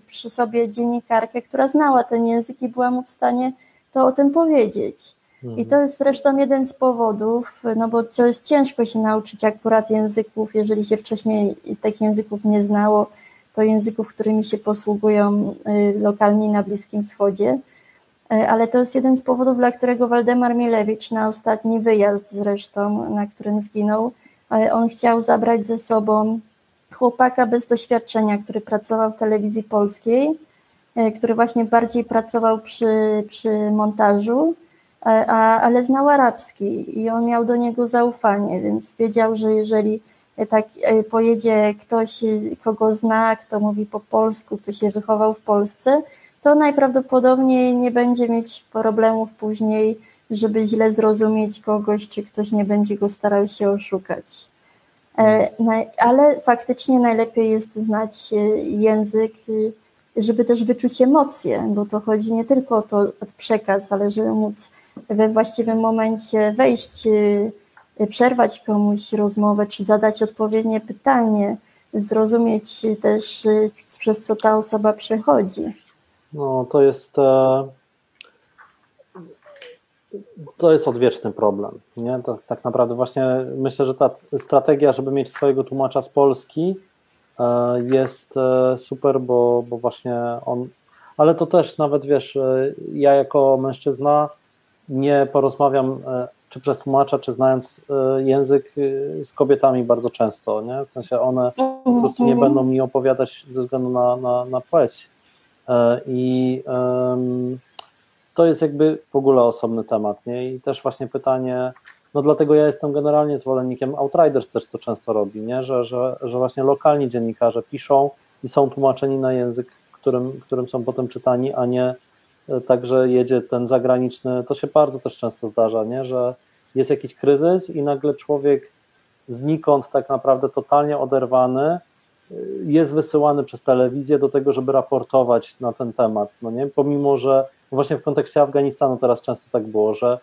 przy sobie dziennikarkę, która znała ten język i była mu w stanie to o tym powiedzieć. I to jest zresztą jeden z powodów, no bo to jest ciężko się nauczyć akurat języków, jeżeli się wcześniej tych języków nie znało, to języków, którymi się posługują y, lokalni na Bliskim Wschodzie. Y, ale to jest jeden z powodów, dla którego Waldemar Mielewicz na ostatni wyjazd zresztą, na którym zginął, y, on chciał zabrać ze sobą chłopaka bez doświadczenia, który pracował w telewizji polskiej, który właśnie bardziej pracował przy, przy montażu ale znał arabski i on miał do niego zaufanie, więc wiedział, że jeżeli tak e, pojedzie ktoś, kogo zna, kto mówi po polsku, kto się wychował w Polsce, to najprawdopodobniej nie będzie mieć problemów później, żeby źle zrozumieć kogoś, czy ktoś nie będzie go starał się oszukać. E, ale faktycznie najlepiej jest znać e, język, żeby też wyczuć emocje, bo to chodzi nie tylko o to o przekaz, ale żeby móc we właściwym momencie wejść, y, przerwać komuś rozmowę, czy zadać odpowiednie pytanie, zrozumieć też, y, przez co ta osoba przechodzi. No, to jest e, to jest odwieczny problem. Nie? To, tak naprawdę właśnie myślę, że ta strategia, żeby mieć swojego tłumacza z Polski e, jest e, super, bo, bo właśnie on, ale to też nawet wiesz, ja jako mężczyzna nie porozmawiam e, czy przez tłumacza, czy znając e, język e, z kobietami bardzo często, nie? W sensie one po prostu nie będą mi opowiadać ze względu na, na, na płeć. I to jest jakby w ogóle osobny temat, nie? I też właśnie pytanie, no dlatego ja jestem generalnie zwolennikiem, Outriders też to często robi, nie? Że, że, że właśnie lokalni dziennikarze piszą i są tłumaczeni na język, którym, którym są potem czytani, a nie także jedzie ten zagraniczny, to się bardzo też często zdarza, nie? że jest jakiś kryzys i nagle człowiek znikąd tak naprawdę totalnie oderwany y, jest wysyłany przez telewizję do tego, żeby raportować na ten temat, no nie? Pomimo, że właśnie w kontekście Afganistanu teraz często tak było, że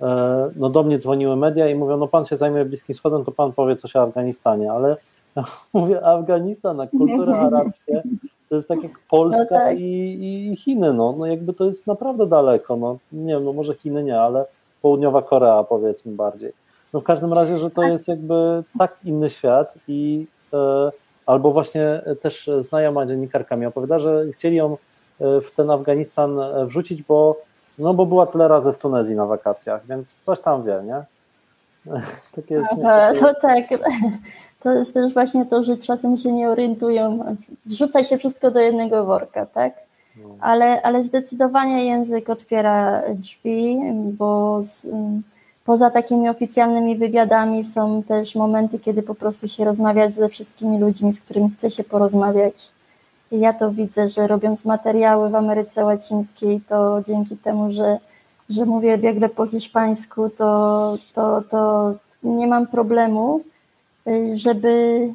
e, no do mnie dzwoniły media i mówią, no pan się zajmuje Bliskim Wschodem, to pan powie coś o Afganistanie, ale ja [LAUGHS] mówię Afganistan, a kultury [LAUGHS] arabskie to jest tak jak Polska no tak. i, i, Chiny, no. no jakby to jest naprawdę daleko, no nie wiem, no może Chiny nie, ale południowa Korea powiedzmy bardziej. No w każdym razie, że to tak. jest jakby tak inny świat i e, albo właśnie też znajoma dziennikarka mi opowiada, że chcieli ją e, w ten Afganistan e, wrzucić, bo no bo była tyle razy w Tunezji na wakacjach, więc coś tam wie, nie? [LAUGHS] Takie jest Aha, no tak, to jest też właśnie to, że czasem się nie orientują, wrzuca się wszystko do jednego worka, tak? No. Ale, ale zdecydowanie język otwiera drzwi, bo z, poza takimi oficjalnymi wywiadami są też momenty, kiedy po prostu się rozmawia ze wszystkimi ludźmi, z którymi chce się porozmawiać. I ja to widzę, że robiąc materiały w Ameryce Łacińskiej, to dzięki temu, że, że mówię biegle po hiszpańsku, to, to, to nie mam problemu żeby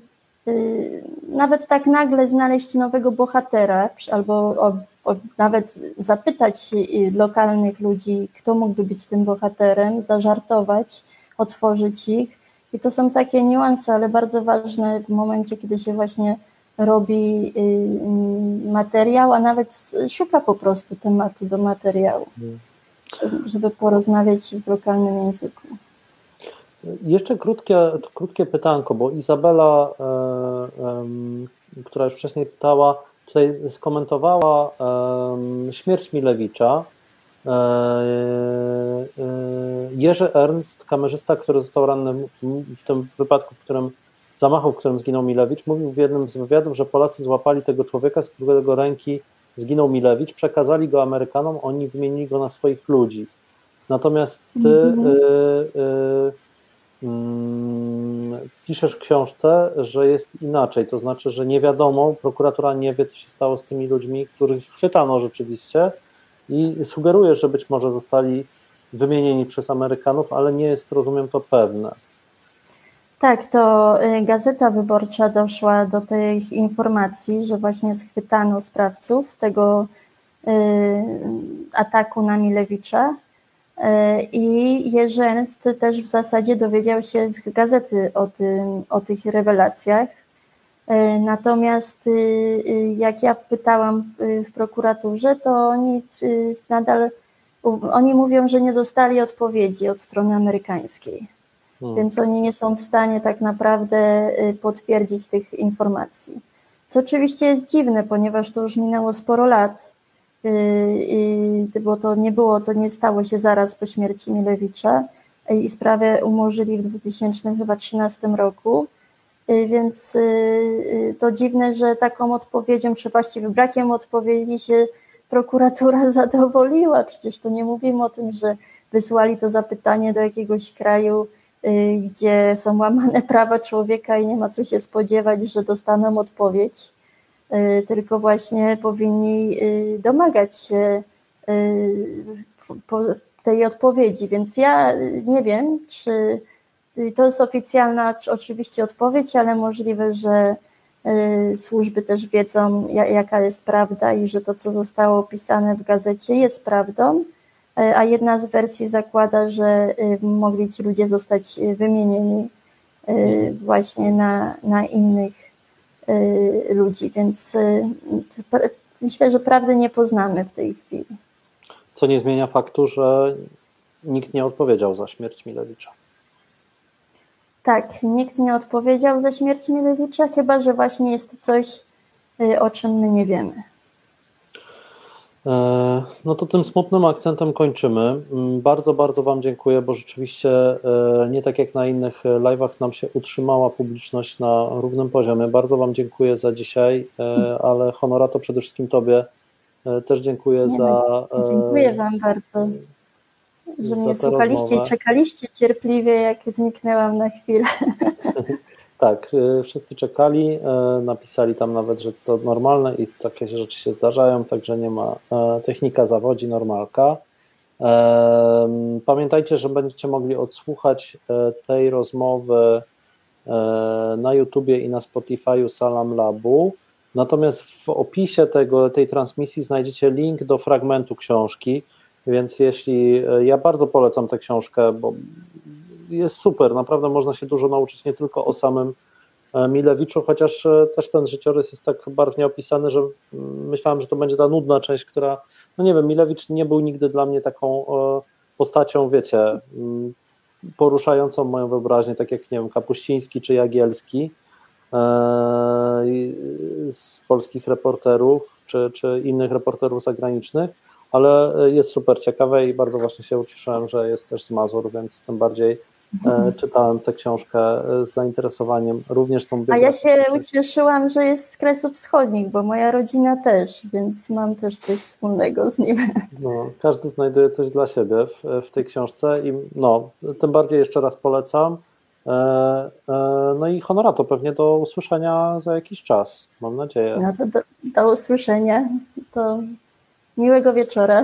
y, nawet tak nagle znaleźć nowego bohatera, albo o, o, nawet zapytać lokalnych ludzi, kto mógłby być tym bohaterem, zażartować, otworzyć ich. I to są takie niuanse, ale bardzo ważne w momencie, kiedy się właśnie robi y, materiał, a nawet szuka po prostu tematu do materiału, mhm. żeby porozmawiać w lokalnym języku. Jeszcze krótkie, krótkie pytanko, bo Izabela, e, która już wcześniej pytała, tutaj skomentowała śmierć Milewicza. E, e, Jerzy Ernst, kamerzysta, który został ranny w tym wypadku, w którym zamachu, w którym zginął Milewicz, mówił w jednym z wywiadów, że Polacy złapali tego człowieka, z którego ręki zginął Milewicz, przekazali go Amerykanom, oni wymienili go na swoich ludzi. Natomiast ty mm -hmm. y, y, piszesz w książce, że jest inaczej, to znaczy, że nie wiadomo, prokuratura nie wie, co się stało z tymi ludźmi, których schwytano rzeczywiście i sugerujesz, że być może zostali wymienieni przez Amerykanów, ale nie jest, rozumiem, to pewne. Tak, to y, Gazeta Wyborcza doszła do tych informacji, że właśnie schwytano sprawców tego y, ataku na Milewicza I Jerzy Ernst też w zasadzie dowiedział się z gazety o, tym, o tych rewelacjach. E, natomiast y, y, jak ja pytałam y, w prokuraturze, to oni nadal oni mówią, że nie dostali odpowiedzi od strony amerykańskiej. Hmm. Więc oni nie są w stanie tak naprawdę potwierdzić tych informacji. Co oczywiście jest dziwne, ponieważ to już minęło sporo lat bo to nie było, to nie stało się zaraz po śmierci Milewicza i sprawę umorzyli w 2013 roku. Y, więc y, to dziwne, że taką odpowiedzią, czy właściwie brakiem odpowiedzi się prokuratura [LAUGHS] zadowoliła. Przecież tu nie mówimy o tym, że wysłali to zapytanie do jakiegoś kraju, gdzie są łamane [LAUGHS] prawa człowieka i nie ma co się spodziewać, że dostaną odpowiedź. Y, tylko właśnie powinni y, domagać się y, tej odpowiedzi. Więc ja nie wiem, czy to jest oficjalna oczywiście odpowiedź, ale możliwe, że służby też wiedzą, jaka jest prawda i że to, co zostało opisane w gazecie, jest prawdą. A jedna z wersji zakłada, że mogli ci ludzie zostać wymienieni właśnie na, na innych ludzi, więc y, myślę, że prawdy nie poznamy w tej chwili. Co nie zmienia faktu, że nikt nie odpowiedział za śmierć Milewicza. Tak, nikt nie odpowiedział za śmierć Milewicza, chyba że właśnie jest to coś, y, o czym my nie wiemy. E, no to tym smutnym akcentem kończymy. Mm, bardzo, bardzo Wam dziękuję, bo rzeczywiście e, nie tak jak na innych live'ach nam się utrzymała publiczność na równym poziomie. Bardzo Wam dziękuję za dzisiaj, e, ale honorato przede wszystkim Tobie też dziękuję nie, za. Dziękuję Wam bardzo, że mnie słuchaliście rozmowę. i czekaliście cierpliwie, jak zniknęłam na chwilę. [LAUGHS] Tak, y, wszyscy czekali, y, napisali tam nawet, że to normalne i takie rzeczy się zdarzają, także nie ma. E, technika zawodzi, normalka. Pamiętajcie, że będziecie mogli odsłuchać tej rozmowy na YouTubie i na Spotify'u Salam Labu. Natomiast w opisie tego, tej transmisji znajdziecie link do fragmentu książki, więc jeśli ja bardzo polecam tę książkę, bo jest super, naprawdę można się dużo nauczyć nie tylko o samym e, Milewiczu, chociaż e, też ten życiorys jest tak barwnie opisany, że mm, myślałem, że to będzie ta nudna część, która, no nie wiem, Milewicz nie był nigdy dla mnie taką e, postacią, wiecie, mm, poruszającą moją wyobraźnię, tak jak, nie wiem, Kapuściński czy Jagielski z polskich reporterów, czy, czy innych reporterów zagranicznych, ale jest super ciekawe i bardzo właśnie się ucieszyłem, że jest też z Mazur, więc tym bardziej czytałem tę książkę e, z zainteresowaniem, również tą biografię. A ja się ucieszyłam, że jest z Kresów Wschodnich, bo moja rodzina też, więc mam też coś wspólnego z nim. [LAUGHS] No, każdy znajduje coś dla siebie w, w tej książce i no, tym bardziej jeszcze raz polecam. E, no i honorato pewnie do usłyszenia za jakiś czas, mam nadzieję. No to do, do usłyszenia, to miłego wieczora.